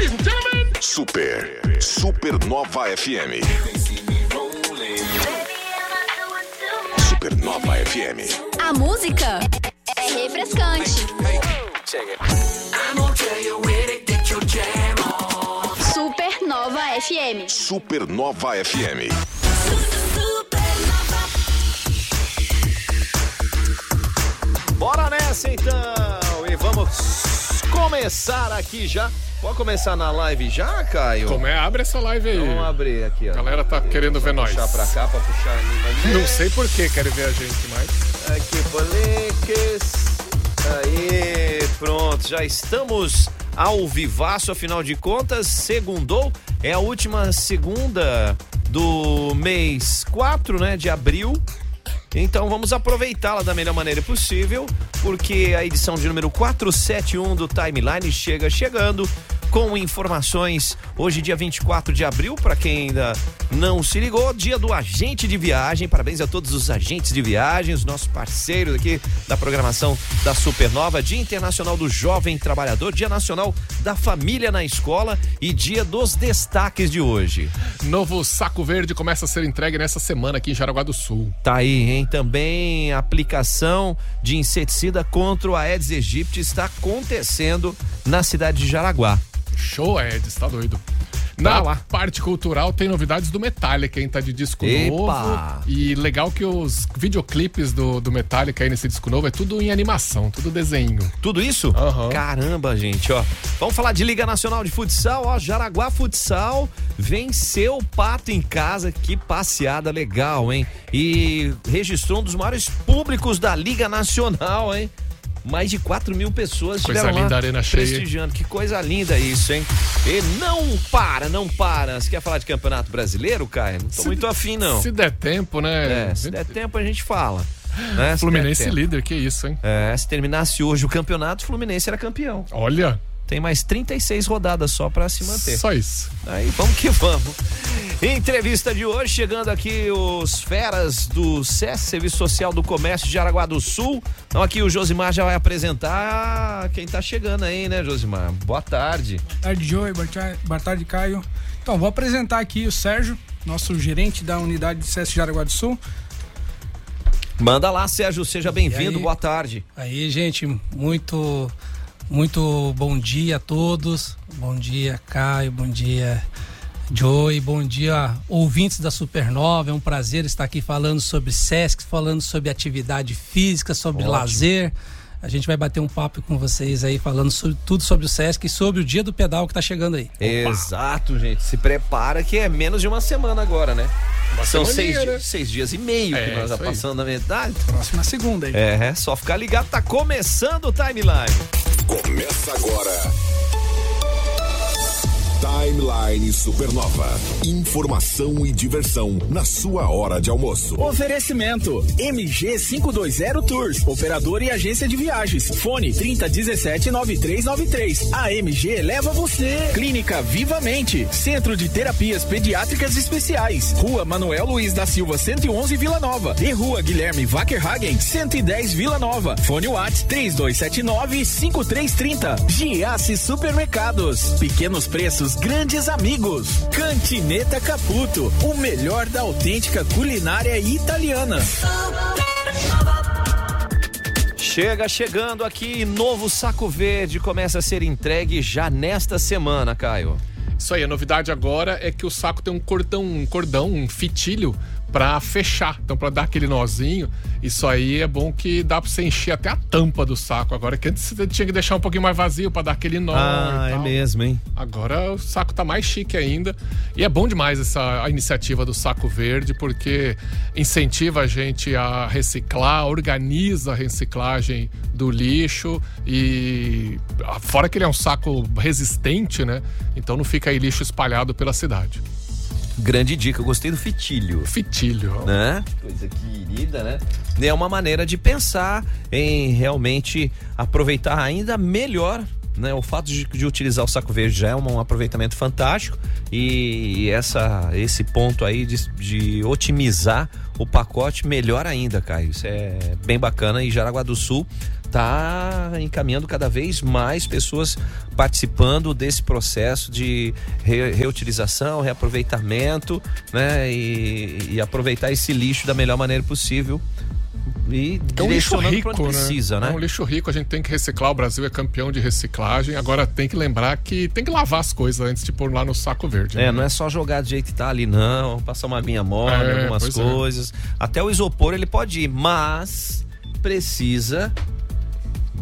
Ladies and gentlemen. Super, Supernova FM. Supernova FM. A música é refrescante. Supernova FM. Supernova FM. Bora nessa então! E vamos começar aqui já. Pode começar na live já, Caio? Como é? Abre essa live aí. Vamos abrir aqui, ó. A galera tá querendo ver nós. Puxar pra cá, pra puxar ali. Não sei por que querem ver a gente, mas. Aqui, Poliques. Aí, pronto, já estamos ao vivaço, afinal de contas, segundou, é a última segunda do mês 4, né, de abril. Então vamos aproveitá-la da melhor maneira possível, porque a edição de número 471 do Timeline chega chegando com informações hoje dia 24 de abril, para quem ainda não se ligou, dia do agente de viagem. Parabéns a todos os agentes de viagem, os nossos parceiros aqui da programação da Supernova, Dia Internacional do Jovem Trabalhador, Dia Nacional da Família na Escola e dia dos destaques de hoje. Novo saco verde começa a ser entregue nessa semana aqui em Jaraguá do Sul. Tá aí, hein? Também a aplicação de inseticida contra o Aedes aegypti está acontecendo na cidade de Jaraguá. Show, Eds, tá doido. Na parte cultural tem novidades do Metallica, hein? Tá de disco Epa! novo. E legal que os videoclipes do, do Metallica aí nesse disco novo é tudo em animação, tudo desenho. Tudo isso? Aham. Caramba, gente, ó. Vamos falar de Liga Nacional de Futsal, ó. Jaraguá Futsal venceu o Pato em casa. Que passeada legal, hein? E registrou um dos maiores públicos da Liga Nacional, hein? Mais de 4 mil pessoas Coisa estiveram lá linda, arena cheia. prestigiando. Que coisa linda isso, hein? E não para, não para. Você quer falar de Campeonato Brasileiro, Caio? Não tô Se- muito afim, não. Se der tempo, né? É, se der tempo a gente fala. Né? Se Fluminense líder, que isso, hein? É, se terminasse hoje o campeonato, o Fluminense era campeão. Olha, Tem mais 36 rodadas só pra se manter. só isso. Aí vamos que vamos. Entrevista de hoje, chegando aqui os feras do SES, Serviço Social do Comércio de Araguá do Sul. Então aqui o Josimar já vai apresentar quem tá chegando aí, né, Josimar? Boa tarde. Boa tarde, Joey. Boa tarde, boa tarde, Caio. Então, vou apresentar aqui o Sérgio, nosso gerente da unidade de CS Jaraguá do Sul. Manda lá, Sérgio, seja bem-vindo, boa tarde. Aí, gente, muito, muito bom dia a todos. Bom dia, Caio. Bom dia, Joey. Bom dia, ouvintes da Supernova. É um prazer estar aqui falando sobre SESC, falando sobre atividade física, sobre Ótimo. lazer. A gente vai bater um papo com vocês aí, falando sobre, tudo sobre o SESC e sobre o dia do pedal que tá chegando aí. Exato, gente. Se prepara que é menos de uma semana agora, né? São semaninha, seis, né? seis dias e meio que É, nós já isso aí. passando na metade. Próxima segunda aí. É, só ficar ligado, tá começando o timeline. Começa agora. Timeline Supernova. Informação e diversão na sua hora de almoço. Oferecimento MG520 Tours, operador e agência de viagens. Fone 3017 9393. A MG leva você. Clínica Vivamente, Centro de Terapias Pediátricas Especiais. Rua Manuel Luiz da Silva 111 Vila Nova e Rua Guilherme Wackerhagen 110 Vila Nova. Fone Whats 3279 5330. Giasse Supermercados. Pequenos preços, grandes amigos. Cantineta Caputo, o melhor da autêntica culinária italiana. Chega chegando aqui, novo saco verde começa a ser entregue já nesta semana, Caio. Isso aí, a novidade agora é que o saco tem um cordão, um cordão, um fitilho pra fechar. Então, pra dar aquele nozinho, isso aí é bom que dá pra você encher até a tampa do saco. Agora que antes você tinha que deixar um pouquinho mais vazio pra dar aquele nó. Ah, é mesmo, hein? Agora o saco tá mais chique ainda. E é bom demais essa iniciativa do Saco Verde, porque incentiva a gente a reciclar, organiza a reciclagem do lixo e ah, fora que ele é um saco resistente, né? Então não fica aí lixo espalhado pela cidade. Grande dica, eu gostei do fitilho. Fitilho. Né? Coisa querida, né? É uma maneira de pensar em realmente aproveitar ainda melhor. Né, o fato de, de utilizar o saco verde já é um, um aproveitamento fantástico e essa, esse ponto aí de, de otimizar o pacote melhor ainda, Caio. Isso é bem bacana e Jaraguá do Sul está encaminhando cada vez mais pessoas participando desse processo de re reutilização, reaproveitamento, né? E, e aproveitar esse lixo da melhor maneira possível e é um lixo rico, né? precisa, né? É um lixo rico, a gente tem que reciclar, o Brasil é campeão de reciclagem, agora tem que lembrar que tem que lavar as coisas antes de pôr lá no saco verde. É, né? não é só jogar do jeito que tá ali não, passar uma minha mole, é, algumas é. coisas. É. Até o isopor ele pode ir, mas precisa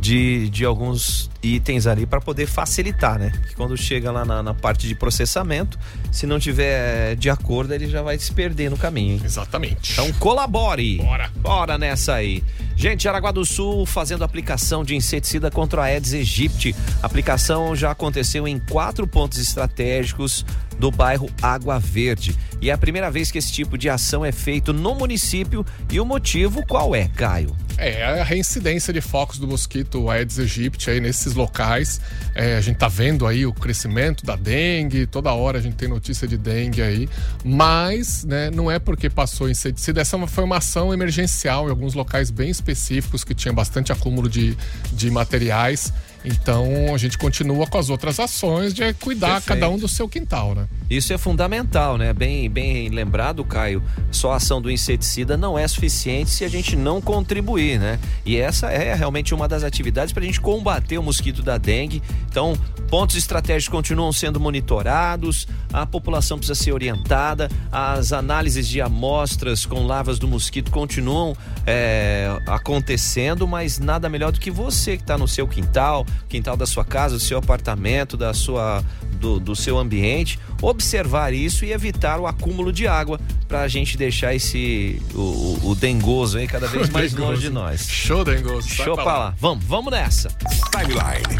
de, de alguns itens ali para poder facilitar, né? Que quando chega lá na, na, parte de processamento, se não tiver de acordo, ele já vai se perder no caminho. Hein? Exatamente. Então colabore. Bora. Bora nessa aí. Gente, Jaraguá do Sul fazendo aplicação de inseticida contra a Aedes aegypti. A aplicação já aconteceu em quatro pontos estratégicos do bairro Água Verde. E é a primeira vez que esse tipo de ação é feito no município. E o motivo qual é, Caio? É a reincidência de focos do mosquito Aedes aegypti aí locais. É, a gente tá vendo aí o crescimento da dengue, toda hora a gente tem notícia de dengue aí, mas né, não é porque passou inseticida, essa foi uma ação emergencial em alguns locais bem específicos que tinha bastante acúmulo de, de materiais. Então a gente continua com as outras ações de cuidar Perfeito. cada um do seu quintal, né? Isso é fundamental, né? Bem, bem lembrado, Caio. Só a ação do inseticida não é suficiente se a gente não contribuir, né? E essa é realmente uma das atividades para a gente combater o mosquito da dengue. Então, pontos estratégicos continuam sendo monitorados, a população precisa ser orientada, as análises de amostras com lavas do mosquito continuam é, acontecendo, mas nada melhor do que você que está no seu quintal, quintal da sua casa, do seu apartamento, da sua, do, do seu ambiente, observar isso e evitar o acúmulo de água para a gente deixar esse o, o, dengoso aí cada vez mais longe de nós. Show dengoso. Show pra lá. lá. Vamos, vamos nessa. Timeline.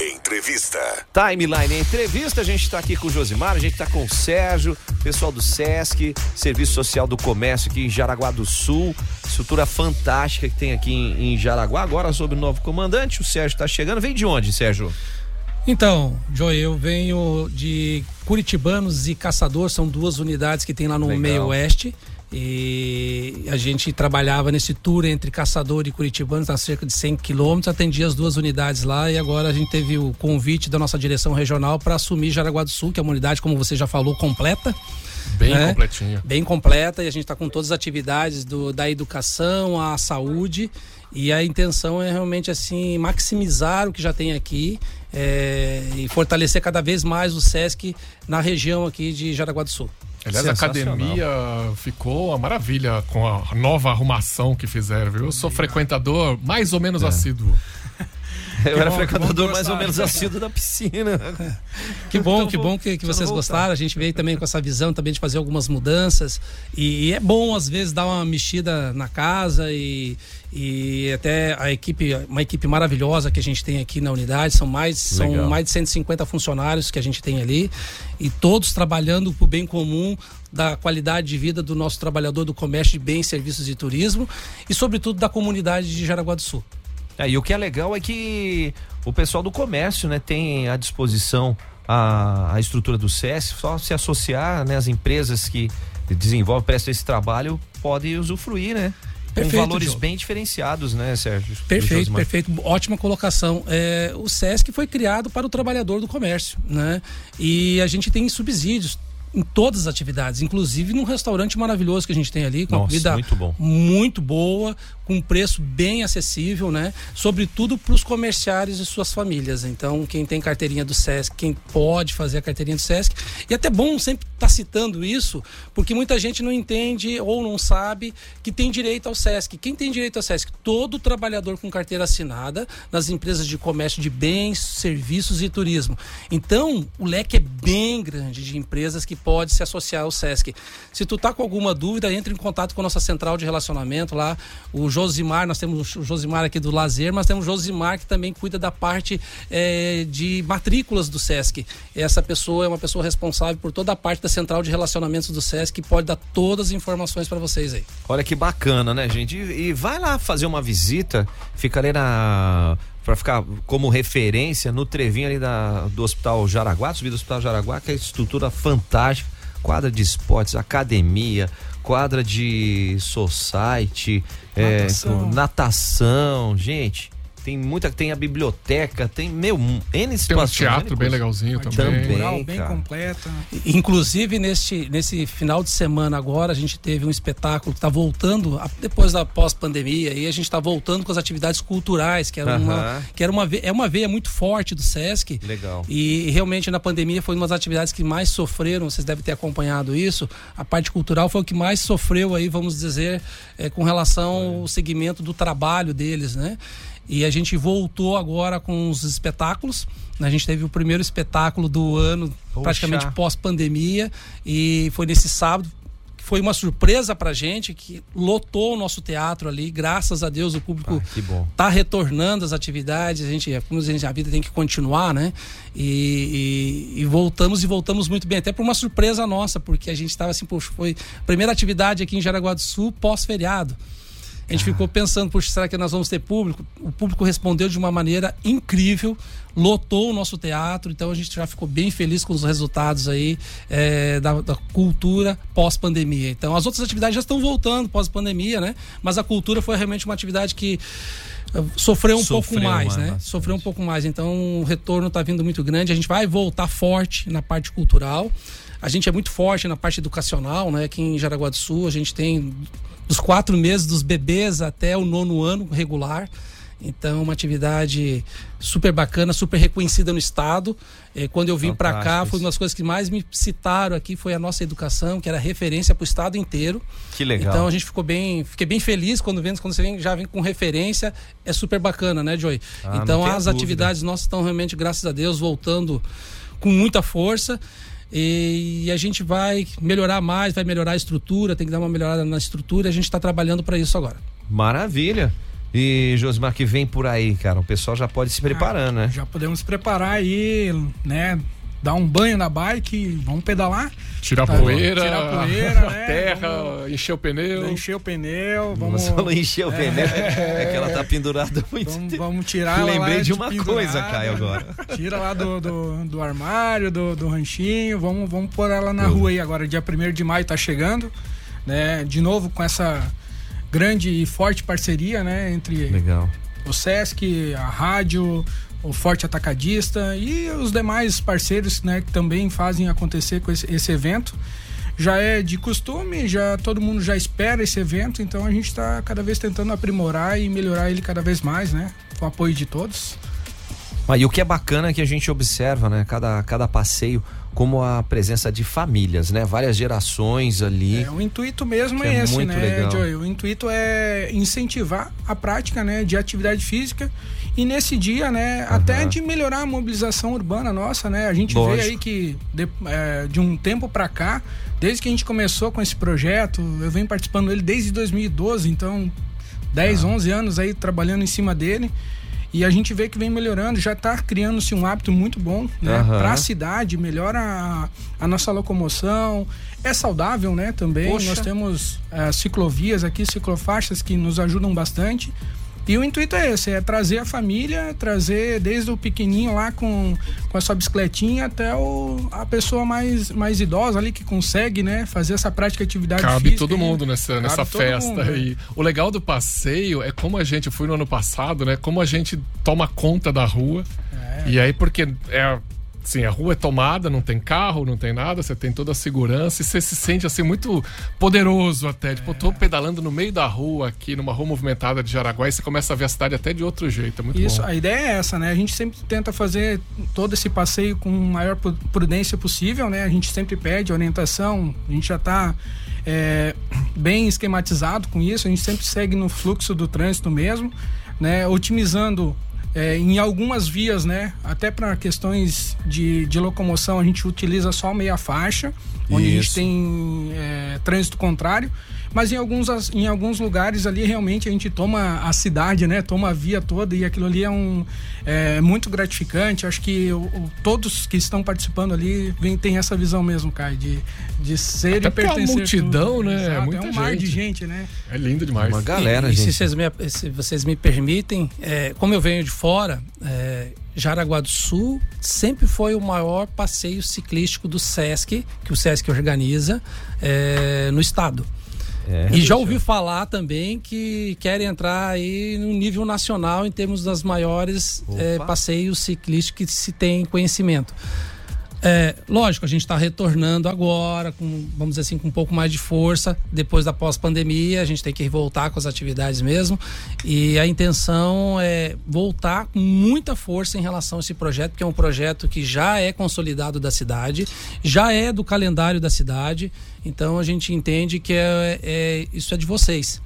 Entrevista. Timeline Entrevista. A gente está aqui com o Josimar, a gente está com o Sérgio, pessoal do SESC, Serviço Social do Comércio aqui em Jaraguá do Sul. Estrutura fantástica que tem aqui em, em Jaraguá. Agora sobre o novo comandante, o Sérgio está chegando. Vem de onde, Sérgio? Então, Joe, eu venho de Curitibanos e Caçador, são duas unidades que tem lá no Legal. meio oeste. E a gente trabalhava nesse tour entre Caçador e Curitibanos, a cerca de 100 quilômetros, atendia as duas unidades lá e agora a gente teve o convite da nossa direção regional para assumir Jaraguá do Sul, que é uma unidade, como você já falou, completa. Bem né? completinha. Bem completa e a gente está com todas as atividades do, da educação à saúde e a intenção é realmente assim maximizar o que já tem aqui é, e fortalecer cada vez mais o SESC na região aqui de Jaraguá do Sul. Aliás, a academia ficou uma maravilha com a nova arrumação que fizeram, viu? Eu sou frequentador mais ou menos é. assíduo. Eu que era bom, frequentador mais ou menos assíduo da piscina. Que bom, então, que bom que, que vocês gostaram. A gente veio também com essa visão também de fazer algumas mudanças. E, e é bom, às vezes, dar uma mexida na casa e, e até a equipe, uma equipe maravilhosa que a gente tem aqui na unidade, são mais, são mais de 150 funcionários que a gente tem ali e todos trabalhando para o bem comum da qualidade de vida do nosso trabalhador do comércio de bens, serviços e turismo e sobretudo da comunidade de Jaraguá do Sul. É, e o que é legal é que o pessoal do comércio né, tem à disposição a, a estrutura do SES, só se associar, né, as empresas que desenvolvem, prestam esse trabalho, podem usufruir, né? Perfeito, com valores bem diferenciados, né, Sérgio? Perfeito, perfeito. Ótima colocação. É, o SESC foi criado para o trabalhador do comércio, né? E a gente tem subsídios em todas as atividades, inclusive num restaurante maravilhoso que a gente tem ali, com Nossa, comida muito, bom. muito boa, com um preço bem acessível, né? Sobretudo para os comerciários e suas famílias. Então, quem tem carteirinha do SESC, quem pode fazer a carteirinha do SESC. E até bom sempre estar tá citando isso, porque muita gente não entende ou não sabe que tem direito ao SESC. Quem tem direito ao SESC? Todo trabalhador com carteira assinada nas empresas de comércio de bens, serviços e turismo. Então, o leque é bem grande de empresas que pode se associar ao SESC. Se tu tá com alguma dúvida, entre em contato com a nossa central de relacionamento lá, o Josimar, nós temos o Josimar aqui do Lazer, mas temos o Josimar que também cuida da parte é, de matrículas do SESC. Essa pessoa é uma pessoa responsável por toda a parte da central de relacionamentos do SESC que pode dar todas as informações para vocês aí. Olha que bacana, né, gente? E, e vai lá fazer uma visita, fica ali na para ficar como referência no trevinho ali da, do Hospital Jaraguá, subida do Hospital Jaraguá, que é estrutura fantástica, quadra de esportes, academia, quadra de society, natação, é, natação gente tem muita, tem a biblioteca, tem, meu, N Tem um situações. teatro bem legalzinho Parte também. cultural bem completa. Inclusive, neste, nesse final de semana agora, a gente teve um espetáculo que está voltando, a- depois da pós-pandemia, e a gente está voltando com as atividades culturais, que era, uma, que era uma, é uma veia muito forte do SESC. Legal. E realmente na pandemia foi uma das atividades que mais sofreram, vocês devem ter acompanhado isso. A parte cultural foi o que mais sofreu aí, vamos dizer, eh, com relação ao segmento do trabalho deles, né? E a gente voltou agora com os espetáculos. A gente teve o primeiro espetáculo do ano, Poxa. praticamente pós-pandemia, e foi nesse sábado. que Foi uma surpresa pra gente que lotou o nosso teatro ali, graças a Deus o público Ah, que bom. tá retornando as atividades, a gente, como a gente, a vida tem que continuar, né? E, e- e voltamos e voltamos muito bem, até por uma surpresa nossa, porque a gente estava assim, poxa, foi a primeira atividade aqui em Jaraguá do Sul pós-feriado. A gente ficou pensando, poxa, será que nós vamos ter público? O público respondeu de uma maneira incrível, lotou o nosso teatro, então a gente já ficou bem feliz com os resultados aí eh, da, da cultura pós-pandemia. Então as outras atividades já estão voltando pós-pandemia, né? Mas a cultura foi realmente uma atividade que eh, sofreu um Sofreu pouco mais, mais né? bastante. Sofreu um pouco mais. Então o retorno está vindo muito grande. A gente vai voltar forte na parte cultural. A gente é muito forte na parte educacional, né? Aqui em Jaraguá do Sul a gente tem dos quatro meses dos bebês até o nono ano regular. Então, uma atividade super bacana, super reconhecida no estado. Eh, Quando eu vim para cá, foi uma das coisas que mais me citaram aqui foi a nossa educação, que era referência para o estado inteiro. Que legal. Então a gente ficou bem, fiquei bem feliz quando vendo, quando você vem, já vem com referência, é super bacana, né, Joy? Ah, então as dúvida. atividades nossas estão realmente, graças a Deus, voltando com muita força. E a gente vai melhorar mais, vai melhorar a estrutura, tem que dar uma melhorada na estrutura, a gente está trabalhando para isso agora. Maravilha. E Josmar, que vem por aí, cara? O pessoal já pode se preparando, né? Já podemos preparar aí, né? Dar um banho na bike, vamos pedalar, Tirar Tá, poeira, tirar poeira, né? terra, Vamos- encher o pneu. encher o pneu, vamos, Você falou encher o pneu. É que ela tá pendurada muito vamos, tempo. vamos tirar ela Lembrei lá de uma pendurada. coisa, Caio, agora. Tira lá do, do, do armário, do, do ranchinho, vamos, vamos pôr ela na Tudo. rua aí agora. Dia 1 de maio tá chegando, né? De novo com essa grande e forte parceria, né? Entre Legal. o Sesc, a rádio, o Forte Atacadista e os demais parceiros, né? Que também fazem acontecer com esse, esse evento. Já é de costume, já todo mundo já espera esse evento, então a gente está cada vez tentando aprimorar e melhorar ele cada vez mais, né? Com o apoio de todos. Ah, e o que é bacana é que a gente observa, né? Cada, cada passeio, como a presença de famílias, né? Várias gerações ali. É, o intuito mesmo é, é esse, né, legal. Joey? O intuito é incentivar a prática, né, de atividade física e nesse dia, né, até de melhorar a mobilização urbana nossa, né? A gente vê Lógico. aí que de, é, de um tempo para cá, desde que a gente começou com esse projeto, eu venho participando dele desde 2012, então 10, 11 anos aí trabalhando em cima dele. E a gente vê que vem melhorando, já está criando-se um hábito muito bom né, Aham. para a cidade, melhora a, a nossa locomoção, é saudável né, também. Poxa. Nós temos eh, ciclovias aqui, ciclofaixas que nos ajudam bastante. E o intuito é esse, é trazer a família, trazer desde o pequenininho lá com, com a sua bicicletinha até o, a pessoa mais, mais idosa ali que consegue, né, fazer essa prática de atividade Cabe física. todo aí. mundo nessa, Cabe nessa todo festa mundo, né? aí. O legal do passeio é como a gente, fui no ano passado, né? Como a gente toma conta da rua. É. E aí, porque é. Assim, a rua é tomada, não tem carro, não tem nada, você tem toda a segurança e você se sente assim muito poderoso até. Tipo, eu tô pedalando no meio da rua aqui, numa rua movimentada de Jaraguá, e você começa a ver a cidade até de outro jeito. É muito Isso, bom. a ideia é essa, né? A gente sempre tenta fazer todo esse passeio com a maior prudência possível, né? A gente sempre pede orientação, a gente já está bem esquematizado com isso, a gente sempre segue no fluxo do trânsito mesmo, né? Otimizando é, em algumas vias, né? Até para questões de, de locomoção, a gente utiliza só meia faixa, onde a gente Isso. tem é, trânsito contrário. Mas em alguns, em alguns lugares ali realmente a gente toma a cidade, né? Toma a via toda e aquilo ali é um é muito gratificante. Acho que o- o- todos que estão participando ali vem, tem essa visão mesmo, Caio, de, de ser Até e porque é uma pertencer. multidão, tudo. né? É Exato, muita é um mar de gente. gente, né? É lindo demais. Uma galera, e, e gente. se vocês me, se vocês me permitem, é, como eu venho de fora, é, Jaraguá do Sul sempre foi o maior passeio ciclístico do SESC, que o SESC organiza, é, no estado. É, E já ouvi falar também que querem entrar aí no nível nacional em termos das maiores eh, passeios ciclísticos que se tem conhecimento. É, lógico, a gente está retornando agora, com, vamos dizer assim, com um pouco mais de força. Depois da pós-pandemia, a gente tem que voltar com as atividades mesmo. E a intenção é voltar com muita força em relação a esse projeto, que é um projeto que já é consolidado da cidade, já é do calendário da cidade. Então a gente entende que é, é- isso é de vocês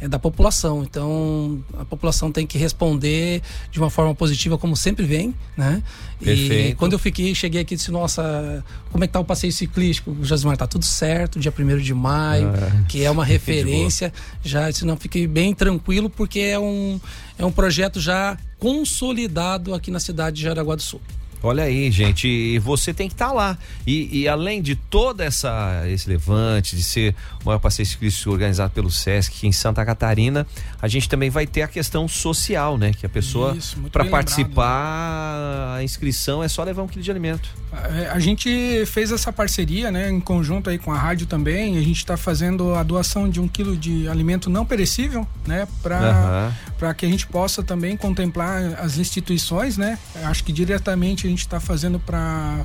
é da população. Então, a população tem que responder de uma forma positiva, como sempre vem, né? E Perfeito. quando eu fiquei, cheguei aqui e disse, nossa, como é que tá o passeio ciclístico? O Josimar, tá tudo certo, dia 1 de maio, que é uma referência. Já, disse, não, fiquei bem tranquilo, porque é um, é um projeto já consolidado aqui na cidade de Jaraguá do Sul. Olha aí, gente, e você tem que estar lá. E, e além de toda essa esse levante de ser o maior passeio ciclístico organizado pelo SESC em Santa Catarina, a gente também vai ter a questão social, né? Que a pessoa, para bem lembrado, participar, a inscrição é só levar um quilo de alimento. É, A gente fez essa parceria, né, em conjunto aí com a rádio também. A gente está fazendo a doação de um quilo de alimento não perecível, né, para Aham. para que a gente possa também contemplar as instituições, né. Acho que diretamente a gente está fazendo para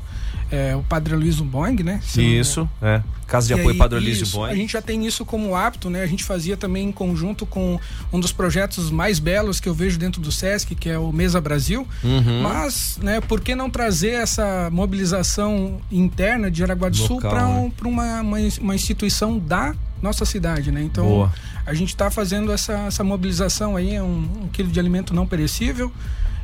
o Padre Luiz Boing, né. se eu não- Isso, é. Casa de e apoio aí, Padre isso, Bom. A gente já tem isso como hábito, né? A gente fazia também em conjunto com um dos projetos mais belos que eu vejo dentro do SESC, que é o Mesa Brasil. Uhum. Mas, né, por que não trazer essa mobilização interna de Jaraguá do Sul para né? uma, uma, uma instituição da nossa cidade, né? Então, Boa. a gente está fazendo essa, essa mobilização aí, é um, um quilo de alimento não perecível.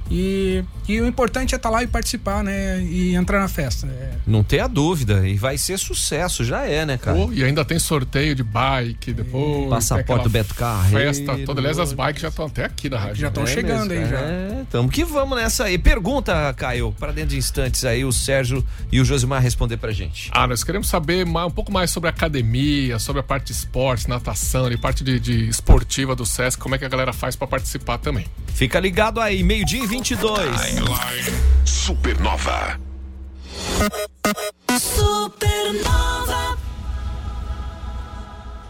E, e o importante é estar lá e participar, né? E entrar na festa. É, Não tenha dúvida. E vai ser sucesso, já é, né, cara? Pô, e ainda tem sorteio de bike depois. Passaporte tem aquela do Beto Carreiro. Festa toda. Aliás, as bikes já estão até aqui na rádio. já estão É chegando mesmo, aí já. É, tamo que vamos nessa aí. Pergunta, Caio, para dentro de instantes aí, o Sérgio e o Josimar responder pra gente. Ah, nós queremos saber mais- um pouco mais sobre a academia, sobre a parte de esportes, natação, ali, parte de, de esportiva do SESC, como é que a galera faz pra participar também. Fica ligado aí, meio-dia e 22. Supernova.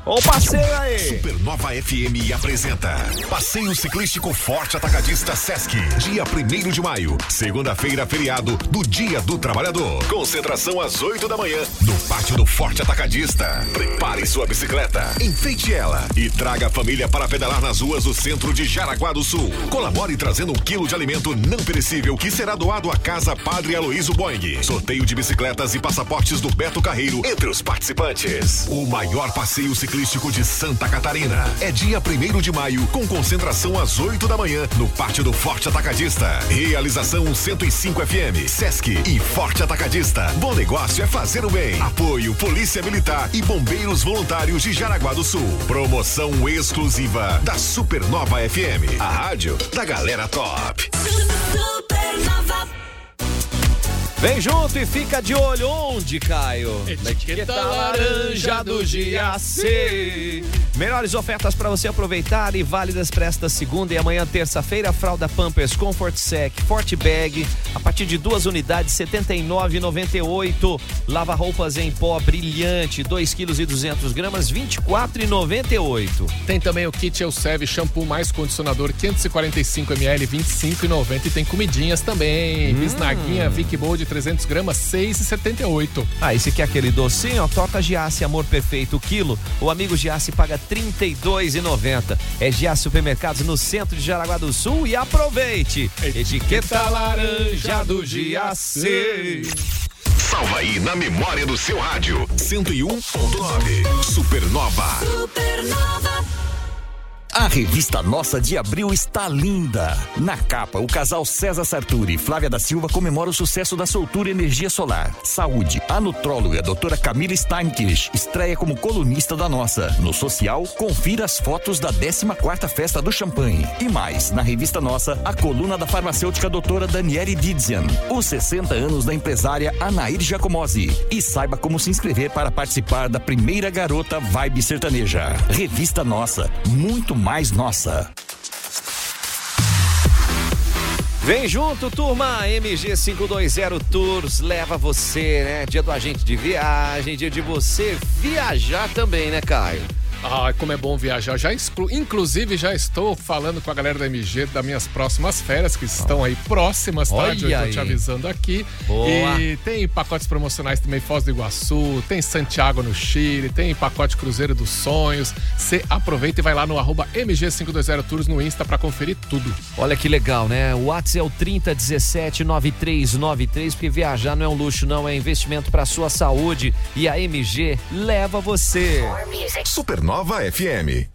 Ô passeio aí! Supernova FM apresenta Passeio Ciclístico Forte Atacadista Sesc. Dia 1 de maio, segunda-feira, feriado do Dia do Trabalhador. Concentração às 8 da manhã no pátio do Forte Atacadista. Prepare sua bicicleta, enfeite ela e traga a família para pedalar nas ruas do centro de Jaraguá do Sul. Colabore trazendo um quilo de alimento não perecível que será doado à Casa Padre Aloísio Boing. Sorteio de bicicletas e passaportes do Beto Carreiro entre os participantes. O maior passeio ciclístico de Santa Catarina. É dia 1 de maio, com concentração às 8 da manhã, no pátio do Forte Atacadista. Realização 105 FM, Sesc e Forte Atacadista. Bom negócio é fazer o bem. Apoio Polícia Militar e Bombeiros Voluntários de Jaraguá do Sul. Promoção exclusiva da Supernova FM, a rádio da galera top. Vem junto e fica de olho onde, Caio? Na Etiqueta laranja do GAC. Melhores ofertas para você aproveitar e válidas para esta segunda e amanhã terça-feira. Fralda Pampers Comfort Sec Forte Bag a partir de duas unidades 79,98. Lava roupas em pó brilhante 2 kg e 200 gramas 24,98. Tem também o kit Elsev shampoo mais condicionador 545 ml 25,90 e tem comidinhas também. Bisnaguinha Vic Bold 300 gramas 6,78. Ah, e se quer aquele docinho, ó, torta Giasse Amor Perfeito o quilo, o amigo Giasse paga R$ 32,90. É Giasse Supermercados no centro de Jaraguá do Sul e aproveite. Etiqueta laranja do Giasse. Salva aí na memória do seu rádio. 101.9 Supernova. A revista Nossa de Abril está linda. Na capa, o casal César Sarturi e Flávia da Silva comemora o sucesso da Soltura Energia Solar. Saúde. A nutróloga doutora Camila Steinkisch estreia como colunista da Nossa. No social, confira as fotos da 14ª Festa do Champanhe. E mais, na revista Nossa, a coluna da farmacêutica doutora Daniele Didzian. Os 60 anos da empresária Anair Giacomozzi. E saiba como se inscrever para participar da primeira garota Vibe Sertaneja. Revista Nossa. Muito mais nossa. Vem junto, turma. MG520 Tours leva você, né? Dia do agente de viagem, dia de você viajar também, né, Caio? Ah, como é bom viajar. Já exclu... Inclusive, já estou falando com a galera da MG das minhas próximas férias, que estão aí próximas, tá? Olha Eu tô te avisando aqui. Boa. E tem pacotes promocionais também Foz do Iguaçu, tem Santiago no Chile, tem pacote Cruzeiro dos Sonhos. Você aproveita e vai lá no arroba MG520 Tours no Insta pra conferir tudo. Olha que legal, né? O WhatsApp é o 30179393, porque viajar não é um luxo, não, é investimento para sua saúde. E a MG leva você. Supernova FM.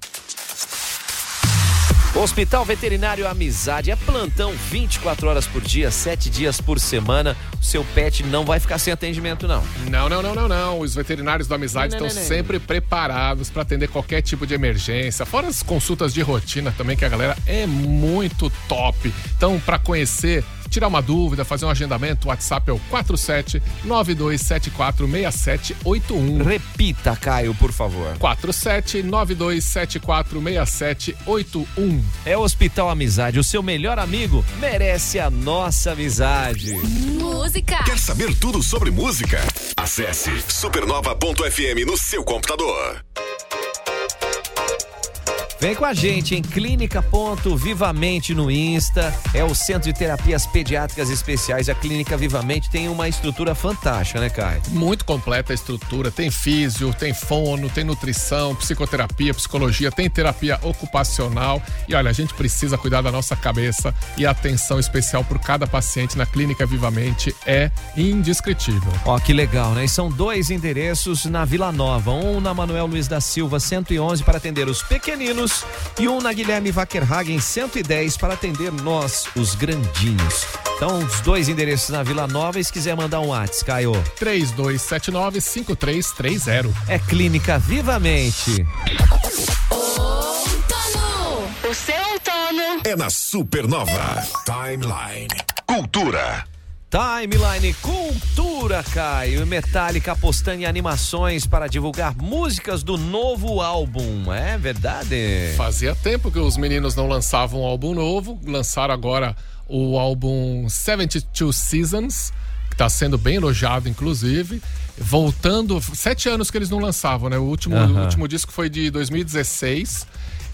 Hospital Veterinário Amizade é plantão 24 horas por dia, 7 dias por semana. O seu pet não vai ficar sem atendimento, não. Não, não, não, não, não. Os veterinários do Amizade Não, não, estão não, não. sempre preparados para atender qualquer tipo de emergência. Fora as consultas de rotina também, que a galera é muito top. Então, para conhecer, tirar uma dúvida, fazer um agendamento, o WhatsApp é o 47 9274 6781. Repita, Caio, por favor. 47 9274 6781. É o Hospital Amizade, o seu melhor amigo merece a nossa amizade. Música. Quer saber tudo sobre música? Acesse supernova.fm no seu computador. Vem com a gente em Clínica Ponto Vivamente no Insta. É o Centro de Terapias Pediátricas Especiais. A Clínica Vivamente tem uma estrutura fantástica, né, Caio? Muito completa a estrutura. Tem físio, tem fono, tem nutrição, psicoterapia, psicologia, tem terapia ocupacional. E olha, a gente precisa cuidar da nossa cabeça e a atenção especial por cada paciente na Clínica Vivamente é indescritível. Ó, que legal, né? E são dois endereços na Vila Nova. Um na Manuel Luiz da Silva, 111, para atender os pequeninos. E um na Guilherme Wackerhagen, 110, para atender nós, os grandinhos. Então, os dois endereços na Vila Nova. E se quiser mandar um WhatsApp, Caio, 3279-5330. é Clínica Vivamente. Outono. O seu outono. É na Supernova. Timeline. Cultura. Timeline Cultura, Caio. Metallica apostando em animações para divulgar músicas do novo álbum. É verdade? Fazia tempo que os meninos não lançavam um álbum novo. Lançaram agora o álbum 72 Seasons, que está sendo bem elogiado, inclusive. Voltando, sete anos que eles não lançavam, né? O último, Aham. o último disco foi de 2016.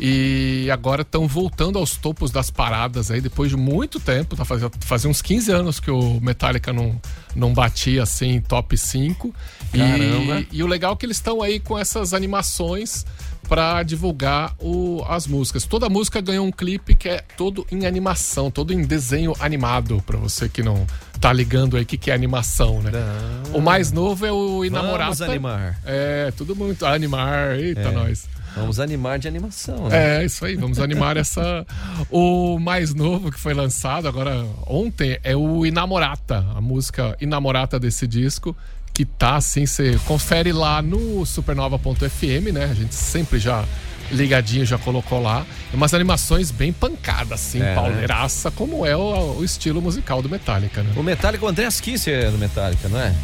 E agora estão voltando aos topos das paradas aí, depois de muito tempo. Tá fazia, fazia uns 15 anos que o Metallica não, não batia assim top 5. Caramba. E, e o legal é que eles estão aí com essas animações para divulgar o- as músicas. Toda música ganhou um clipe que é todo em animação, todo em desenho animado, para você que não tá ligando aí o que, que é animação, né? O mais novo é o Inamorata. Vamos animar. É, tudo muito animar. Eita, nós. Vamos animar de animação, né? É, isso aí, vamos animar essa. O mais novo que foi lançado agora ontem é o Inamorata, a música Inamorata desse disco, que tá assim, você confere lá no supernova.fm, né? A gente sempre já ligadinho já colocou lá. E umas animações bem pancadas, assim, É, pauleiraça, como é o, o estilo musical do Metallica, né? O Metallica, o André Kisser é do Metallica, não é?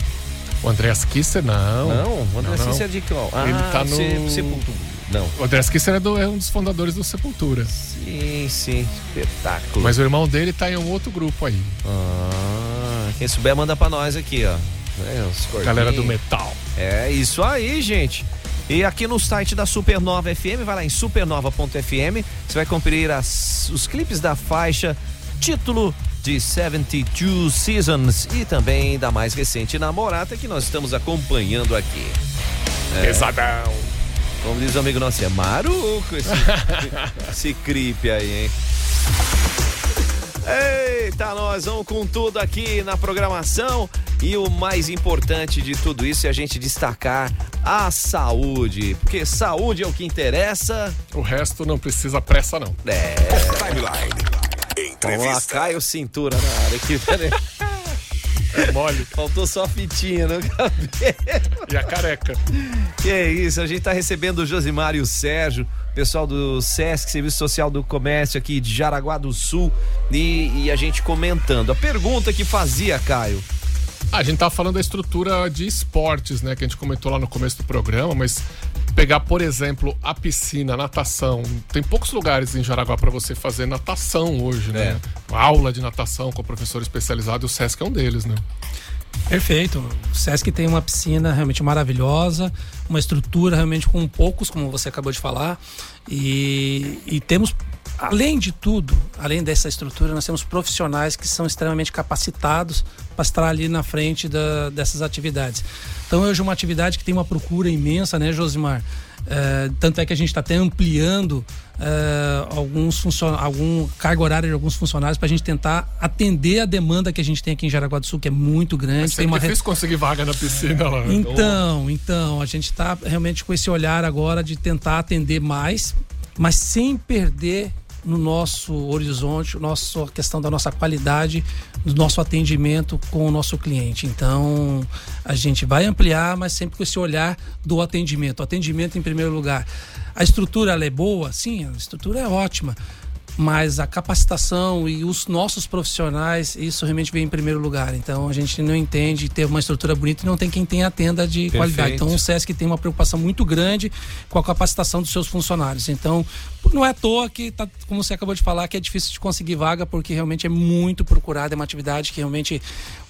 O Andreas Kisser, não. Não, o Não, não. Kisser é de qual? Ah, Ele tá no- Se- Sepultura. Não. O Andreas Kisser é, do- é um dos fundadores do Sepultura. Sim, sim. Espetáculo. Mas o irmão dele tá em um outro grupo aí. Ah, quem souber, manda pra nós aqui, ó. É. Galera do metal. É isso aí, gente. E aqui no site da Supernova FM, vai lá em supernova.fm, você vai conferir as- os clipes da faixa título de 72 Seasons e também da mais recente Namorata que nós estamos acompanhando aqui. Pesadão. Como diz o amigo nosso, é maruco esse, esse clipe aí, hein? Eita, nós vamos com tudo aqui na programação e o mais importante de tudo isso é a gente destacar a saúde, porque saúde é o que interessa. O resto não precisa pressa, não. É, Timeline. vamos lá, Entrevista. cai o cintura na área aqui, peraí. É mole. Faltou só a fitinha no cabelo. E a careca. Que é isso, a gente tá recebendo o Josimar e o Sérgio, pessoal do SESC, Serviço Social do Comércio aqui de Jaraguá do Sul, e, e a gente comentando. A pergunta que fazia, Caio, Ah, a gente tava falando da estrutura de esportes, né? Que a gente comentou lá no começo do programa, mas pegar, por exemplo, a piscina, a natação. Tem poucos lugares em Jaraguá para você fazer natação hoje, né? Aula de natação com o professor especializado e o Sesc é um deles, né? Perfeito. O Sesc tem uma piscina realmente maravilhosa, uma estrutura realmente com poucos, como você acabou de falar, e, e temos além de tudo, além dessa estrutura, nós temos profissionais que são extremamente capacitados para estar ali na frente da, dessas atividades. Então, hoje, uma atividade que tem uma procura imensa, né, Josimar? É, tanto é que a gente está até ampliando é, alguns algum carga horária de alguns funcionários para a gente tentar atender a demanda que a gente tem aqui em Jaraguá do Sul, que é muito grande. É tem uma difícil conseguir vaga na piscina lá. Então, então, a gente está realmente com esse olhar agora de tentar atender mais, mas sem perder no nosso horizonte, nosso, a questão da nossa qualidade, do nosso atendimento com o nosso cliente. Então, a gente vai ampliar, mas sempre com esse olhar do atendimento. O atendimento em primeiro lugar. A estrutura é boa? Sim, a estrutura é ótima mas a capacitação e os nossos profissionais, isso realmente vem em primeiro lugar. Então a gente não entende ter uma estrutura bonita e não tem quem tenha a tenda de Perfeito. qualidade. Então o SESC tem uma preocupação muito grande com a capacitação dos seus funcionários. Então não é à toa que, tá, como você acabou de falar, que é difícil de conseguir vaga, porque realmente é muito procurada, é uma atividade que realmente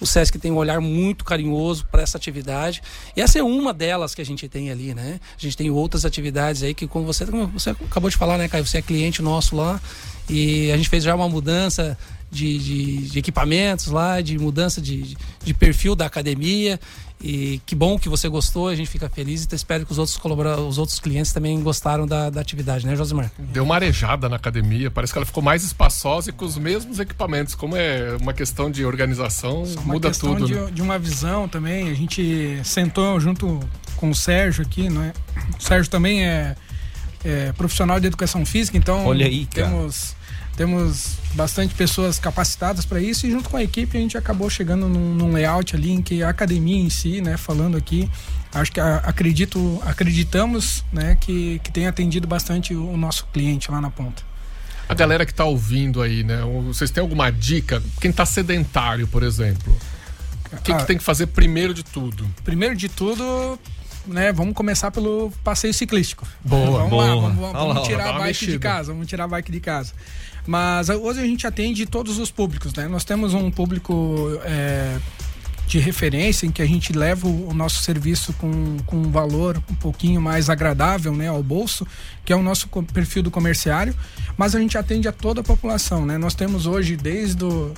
o SESC tem um olhar muito carinhoso para essa atividade. E essa é uma delas que a gente tem ali, né? A gente tem outras atividades aí que, como você, como você acabou de falar, né, Caio? Você é cliente nosso lá e a gente fez já uma mudança de, de, de equipamentos lá, de mudança de, de perfil da academia. E que bom que você gostou, a gente fica feliz e espero que os outros colaboradores, os outros clientes também gostaram da, da atividade, né, Josimar? Deu uma arejada na academia, parece que ela ficou mais espaçosa e com os mesmos equipamentos. Como é uma questão de organização, muda tudo. De, né? de uma visão também. A gente sentou junto com o Sérgio aqui, não é? O Sérgio também é, é profissional de educação física, então Olha aí, cara. temos temos bastante pessoas capacitadas para isso e junto com a equipe a gente acabou chegando num, num, layout ali em que a academia em si, né, falando aqui, acho que a, acredito, acreditamos, né, que, que tem atendido bastante o, o nosso cliente lá na ponta. A galera que está ouvindo aí, né, vocês têm alguma dica? Quem está sedentário, por exemplo, o que, ah, que tem que fazer primeiro de tudo? Primeiro de tudo, né, vamos começar pelo passeio ciclístico. Boa, vamos boa. lá, vamos, vamos, vamos tirar a bike mexida. de casa, vamos tirar a bike de casa. Mas hoje a gente atende todos os públicos, né? Nós temos um público é, de referência em que a gente leva o, nosso serviço com, com um valor um pouquinho mais agradável né, ao bolso, que é o nosso perfil do comerciário, mas a gente atende a toda a população, né? Nós temos hoje desde o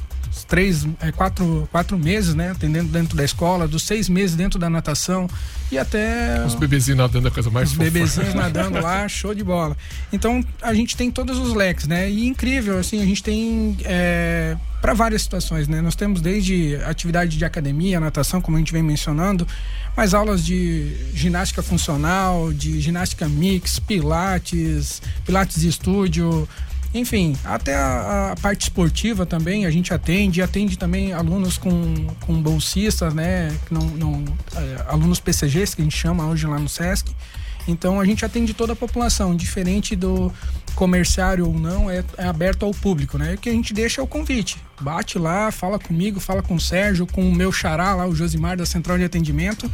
três, é, quatro, quatro meses, né? Atendendo dentro da escola, dos seis meses dentro da natação e até. Os bebezinhos nadando é a coisa mais Os fofa. bebezinhos nadando lá, show de bola. Então a gente tem todos os leques, né? E incrível, assim, a gente tem. É, para várias situações, né? Nós temos desde atividade de academia, natação, como a gente vem mencionando, mas aulas de ginástica funcional, de ginástica mix, pilates, pilates de estúdio, enfim, até a, a, parte esportiva também a gente atende, atende também alunos com, com bolsistas, né? Não, não, é, alunos PCGs, que a gente chama hoje lá no SESC. Então a gente atende toda a população, diferente do comerciário ou não, é, é aberto ao público, né? O que a gente deixa é o convite. Bate lá, fala comigo, fala com o Sérgio, com o meu xará lá, o Josimar da Central de Atendimento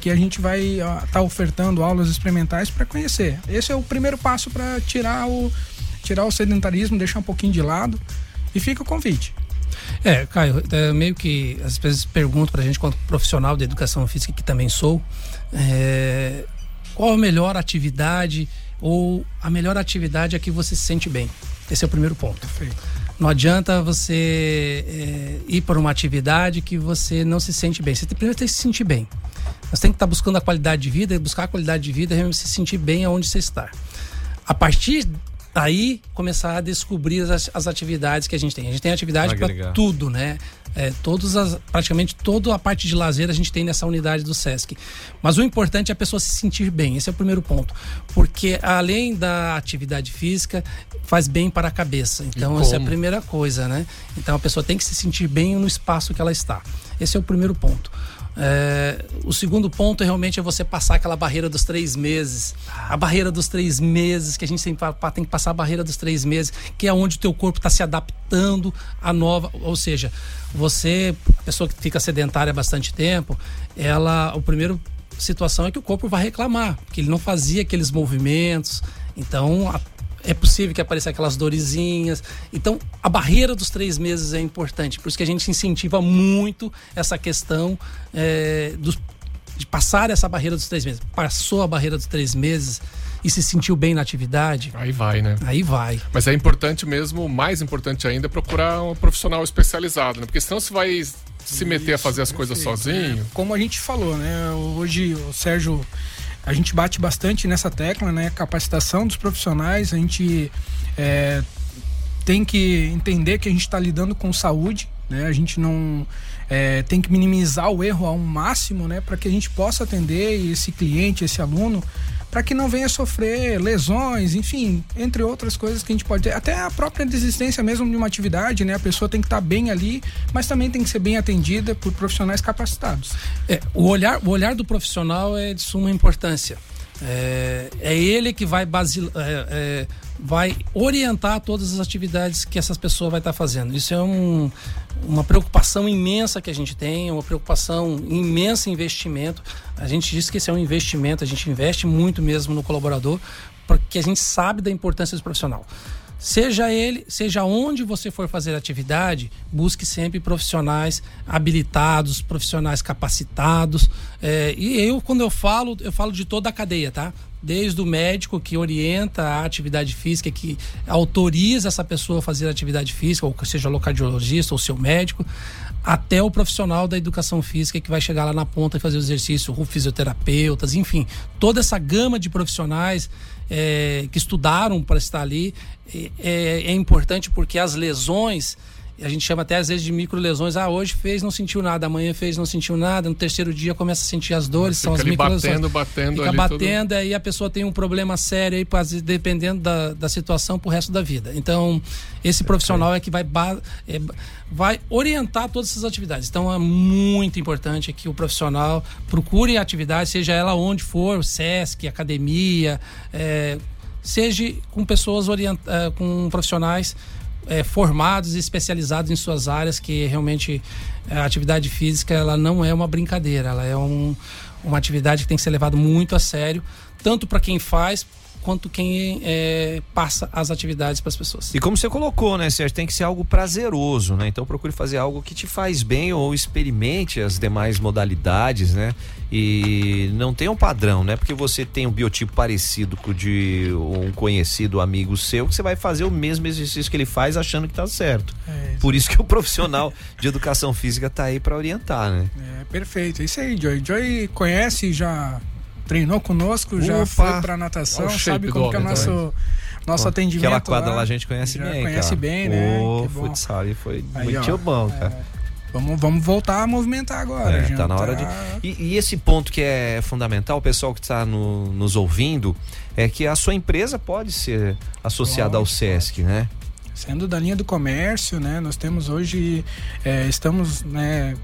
que a gente vai estar tá ofertando aulas experimentais para conhecer. Esse é o primeiro passo para tirar o, tirar o sedentarismo, deixar um pouquinho de lado e fica o convite. É, Caio, é meio que às vezes pergunto pra gente, quanto profissional de educação física, que também sou, é, qual a melhor atividade ou a melhor atividade é que você se sente bem? Esse é o primeiro ponto. Perfeito. Não adianta você é, ir para uma atividade que você não se sente bem. Você primeiro tem que se sentir bem. Você tem que estar buscando a qualidade de vida, e buscar a qualidade de vida e se sentir bem aonde você está. A partir aí começar a descobrir as, as, atividades que a gente tem. A gente tem atividade para tudo, né? É, todos as, praticamente toda a parte de lazer a gente tem nessa unidade do SESC. Mas o importante é a pessoa se sentir bem, esse é o primeiro ponto. Porque além da atividade física, faz bem para a cabeça. Então, essa é a primeira coisa, né? Então a pessoa tem que se sentir bem no espaço que ela está. Esse é o primeiro ponto. É, o segundo ponto é realmente é você passar aquela barreira dos três meses. A barreira dos três meses, que a gente fala, tem que passar a barreira dos três meses, que é onde o teu corpo está se adaptando à nova. Ou seja, você, pessoa que fica sedentária há bastante tempo, ela. O primeiro situação é que o corpo vai reclamar, que ele não fazia aqueles movimentos. Então, a, é possível que apareça aquelas dorezinhas. Então, a barreira dos três meses é importante. Por isso que a gente incentiva muito essa questão é, dos, de passar essa barreira dos três meses. Passou a barreira dos três meses e se sentiu bem na atividade, Aí vai, né? aí vai. Mas é importante mesmo, mais importante ainda, procurar um profissional especializado, né? Porque senão você vai se meter a fazer as coisas sozinho. Como a gente falou, né? Hoje o Sérgio, a gente bate bastante nessa tecla, né? Capacitação dos profissionais, a gente é, tem que entender que a gente está lidando com saúde, né? A gente não é, tem que minimizar o erro ao máximo, né? Para que a gente possa atender esse cliente, esse aluno, para que não venha sofrer lesões, enfim, entre outras coisas que a gente pode ter. Até a própria desistência mesmo de uma atividade, né? A pessoa tem que estar bem ali, mas também tem que ser bem atendida por profissionais capacitados. É, o, olhar, o olhar do profissional é de suma importância. É, é ele que vai, basil, é, é, vai orientar todas as atividades que essa pessoa vai estar fazendo. Isso é um, uma preocupação imensa que a gente tem, uma preocupação imensa em investimento. A gente diz que esse é um investimento, a gente investe muito mesmo no colaborador, porque a gente sabe da importância do profissional. Seja ele, seja onde você for fazer atividade, busque sempre profissionais habilitados, profissionais capacitados. É, e eu, quando eu falo, eu falo de toda a cadeia, tá? Desde o médico que orienta a atividade física, que autoriza essa pessoa a fazer atividade física, ou seja, o cardiologista ou seu médico, até o profissional da educação física que vai chegar lá na ponta e fazer o exercício, o fisioterapeutas, enfim, toda essa gama de profissionais é, que estudaram para estar ali é, é, importante porque as lesões a gente chama até às vezes de micro lesões. Ah, hoje fez, não sentiu nada, amanhã fez, não sentiu nada, no terceiro dia começa a sentir as dores, Fica são as micro lesões. batendo, batendo Fica batendo, aí a pessoa tem um problema sério aí, dependendo da, da situação pro resto da vida. Então, esse profissional é que vai, é, vai orientar todas essas atividades. Então, é muito importante que o profissional procure a atividade, seja ela onde for, SESC, academia, é, seja com pessoas orient, eh, com profissionais eh, formados e especializados em suas áreas, que realmente a atividade física ela não é uma brincadeira, ela é um, uma atividade que tem que ser levada muito a sério, tanto para quem faz quanto quem eh, passa as atividades para as pessoas. E como você colocou, né, Sérgio, tem que ser algo prazeroso, né? Então procure fazer algo que te faz bem ou experimente as demais modalidades, né? E não tem um padrão, né? Porque você tem um biotipo parecido com o de um conhecido amigo seu, que você vai fazer o mesmo exercício que ele faz achando que tá certo. É, Por isso que o profissional de educação física tá aí para orientar, né? É, perfeito. É isso aí, Joey. Joey conhece, já treinou conosco, já Opa! foi pra natação, sabe como que é o nosso, nosso Pô, atendimento. Aquela quadra lá a gente conhece já bem, conhece cara. bem, né? Ô, Que bom. futsal ali foi Aí, muito ó, bom, cara. Vamos, vamos voltar a movimentar agora. É, gente. tá na hora de. E, e esse ponto que é fundamental, o pessoal que está no- nos ouvindo, é que a sua empresa pode ser associada ao Pode, SESC, né? Sendo da linha do comércio, né? Nós temos hoje, é, estamos, né?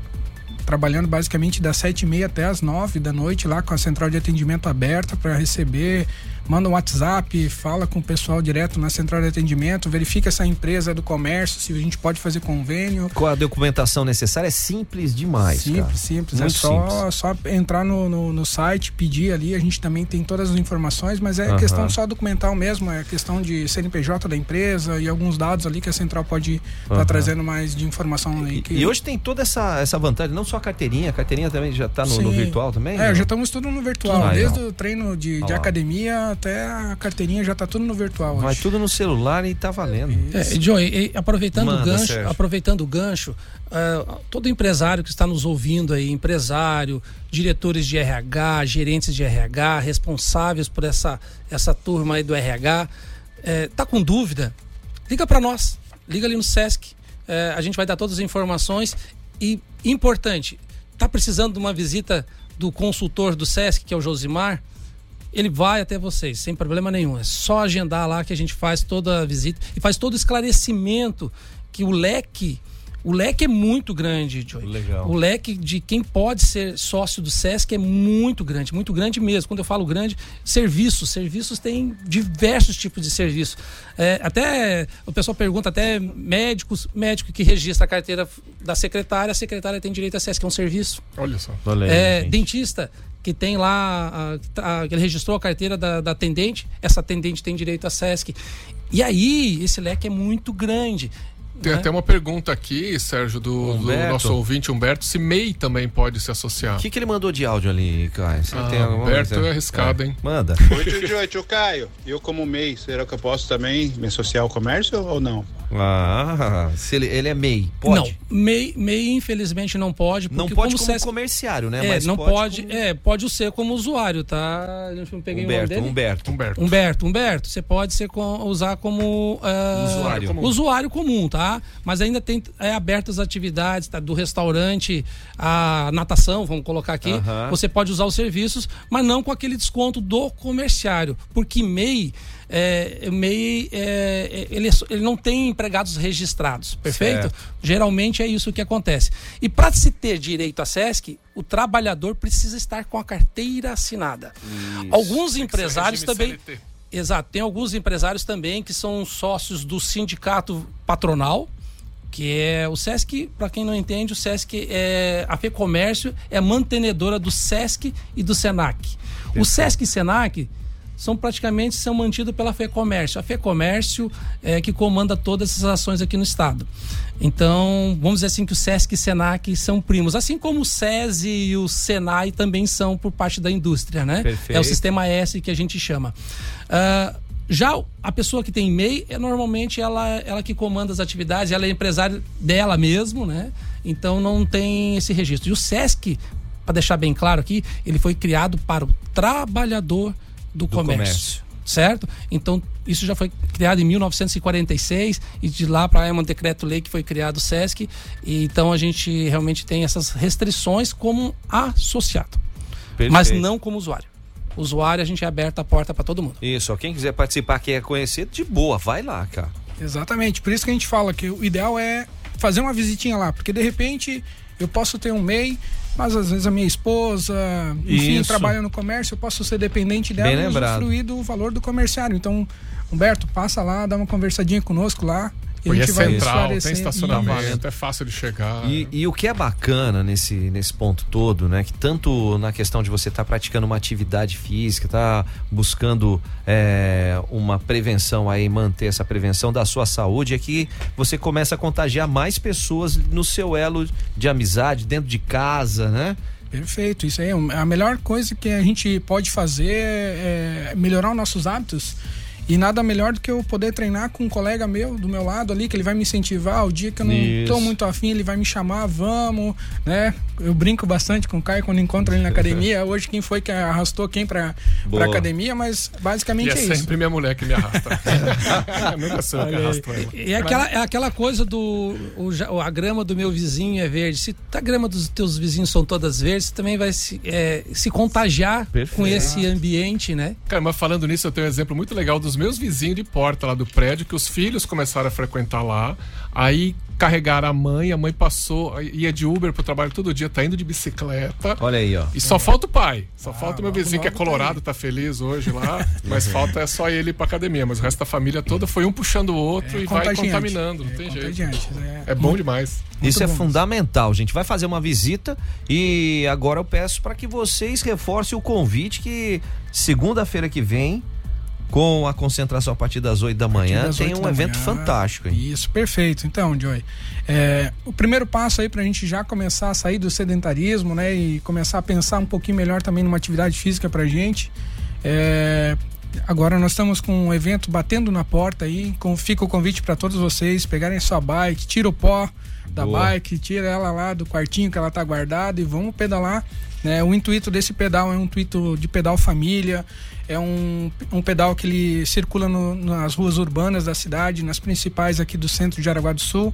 Trabalhando basicamente das sete e meia até as nove da noite lá com a central de atendimento aberta para receber, manda um WhatsApp, fala com o pessoal direto na central de atendimento, verifica se a empresa é do comércio, se a gente pode fazer convênio. Com a documentação necessária é simples demais. Simples, cara. simples. Muito é só, simples. só entrar no, no, no site, pedir ali. A gente também tem todas as informações, mas é Aham. questão só documental mesmo. É questão de CNPJ da empresa e alguns dados ali que a central pode estar Aham. trazendo mais de informação aí. E, que- e hoje tem toda essa, essa vantagem, não só a carteirinha, a carteirinha também já tá no, no virtual também? É, não? já estamos tudo no virtual. Aí, Desde ó. o treino de, de academia até a carteirinha já tá tudo no virtual. Vai hoje. tudo no celular e tá valendo. É, Joey, e aproveitando Manda, o gancho, Sérgio. aproveitando o gancho, ah, todo empresário que está nos ouvindo aí, empresário, diretores de RH, gerentes de RH, responsáveis por essa essa turma aí do RH, eh, tá com dúvida? Liga para nós, liga ali no Sesc, eh, a gente vai dar todas as informações e importante, tá precisando de uma visita do consultor do Sesc, que é o Josimar? Ele vai até vocês, sem problema nenhum. É só agendar lá que a gente faz toda a visita e faz todo o esclarecimento que o leque, o leque é muito grande, Joey. Legal. O leque de quem pode ser sócio do SESC é muito grande, muito grande mesmo. Quando eu falo grande, serviços, serviços tem diversos tipos de serviços. É, até o pessoal pergunta até médicos, médico que registra a carteira da secretária, a secretária tem direito a SESC, que é um serviço. Olha só. Aí, É, dentista que tem lá, a, que que ele registrou a carteira da, da atendente, essa atendente tem direito a SESC. E aí, esse leque é muito grande. Tem né? até uma pergunta aqui, Sérgio, do, do nosso ouvinte Humberto, se MEI também pode se associar. O que, que ele mandou de áudio ali, Caio? Você Ah, tem Humberto coisa? é arriscado, hein? Manda. Oi, tio Joy, tio Caio. Eu, como MEI, será que eu posso também me associar ao comércio ou não? Ah, se ele, ele é MEI, pode? Não, MEI, MEI infelizmente não pode. Porque Não pode como, SESC comerciário, né? É, Mas não pode, como- é, pode ser como usuário, tá? Eu não peguei o nome Humberto, dele. Humberto. Humberto. Humberto, Humberto, você pode ser com- usar como ah, Usuário comum. usuário comum, tá? Mas ainda tem é, abertas as atividades tá? do restaurante, a natação, vamos colocar aqui. Aham. Você pode usar os serviços, mas não com aquele desconto do comerciário, porque MEI é, MEI é, ele, é ele não tem empregados registrados, perfeito? Certo. Geralmente é isso que acontece. E para se ter direito a SESC, o trabalhador precisa estar com a carteira assinada. Alguns empresários regime também. CLT. Exato, tem alguns empresários também que são sócios do sindicato patronal, que é o SESC, para quem não entende, o SESC é a FEComércio é mantenedora do SESC e do SENAC. O SESC e SENAC são praticamente são mantidos pela FEComércio. A FEComércio é que comanda todas essas ações aqui no estado. Então, vamos dizer assim que o SESC e SENAC são primos, assim como o SESI e o SENAI também são por parte da indústria, né? Perfeito. É o sistema S que a gente chama. Ah, já a pessoa que tem MEI, é normalmente ela, ela que comanda as atividades, ela é empresária dela mesmo, né? Então não tem esse registro. E o SESC, para deixar bem claro aqui, ele foi criado para o trabalhador do, comércio, comércio. Certo? Então, isso já foi criado em 1946 e de lá para é um decreto-lei que foi criado o SESC. E, então a gente realmente tem essas restrições como associado, mas Perfeito. não como usuário. Usuário, a gente é aberto a porta para todo mundo. Isso, quem quiser participar, quer conhecer, de boa, vai lá, cara. Exatamente, por isso que a gente fala que o ideal é fazer uma visitinha lá, porque de repente eu posso ter um MEI, mas às vezes a minha esposa, enfim, Isso. trabalha no comércio, eu posso ser dependente dela e usufruir do valor do comerciário. Então, Humberto, passa lá, dá uma conversadinha conosco lá. Porque é central, tem estacionamento, é fácil de chegar. E, e o que é bacana nesse, nesse ponto todo, né? Que tanto na questão de você estar praticando uma atividade física, tá buscando é, uma prevenção aí, manter essa prevenção da sua saúde, é que você começa a contagiar mais pessoas no seu elo de amizade, dentro de casa, né? Perfeito, isso aí. é A melhor coisa que a gente pode fazer é melhorar os nossos hábitos. E nada melhor do que eu poder treinar com um colega meu do meu lado ali, que ele vai me incentivar. O dia que eu não tô muito afim, ele vai me chamar, vamos, né? Eu brinco bastante com o Caio quando encontro ele na academia. Hoje quem foi que arrastou quem pra, Boa. pra academia, mas basicamente é é, isso. sempre minha mulher que me arrasta. Nunca sou eu que arrasto ela. E é aquela, é aquela coisa do. o a grama do meu vizinho é verde. Se a grama dos teus vizinhos são todas verdes, você também vai se, é, se contagiar Perfeito. com esse ambiente, né? Cara, mas falando nisso, eu tenho um exemplo muito legal dos meus vizinhos de porta lá do prédio, que os filhos começaram a frequentar lá. Aí carregaram a mãe, a mãe passou, ia de Uber pro trabalho todo dia, tá indo de bicicleta. Olha aí, ó. E só falta o pai. Só Ah, falta o meu vizinho que é colorado, tá feliz hoje lá. Mas falta é só ele ir pra academia. Mas o resto da família toda foi um puxando o outro e vai contaminando. Não É tem jeito. é. É bom demais. Isso é bom. fundamental, gente. Vai fazer uma visita e agora eu peço para que vocês reforcem o convite que segunda-feira que vem, com a concentração a partir das 8 da manhã, tem um evento manhã. fantástico, hein? Isso, perfeito. Então, Joy, é, o primeiro passo aí pra gente já começar a sair do sedentarismo, né, e começar a pensar um pouquinho melhor também numa atividade física pra gente. É, agora nós estamos com um evento batendo na porta aí, com, fica o convite para todos vocês pegarem sua bike, tira o pó da Boa. bike, tira ela lá do quartinho que ela tá guardada e vamos pedalar. Né? O intuito desse pedal é um intuito de pedal família, é um, um pedal que ele circula no- nas ruas urbanas da cidade, nas principais aqui do centro de Araguá do Sul.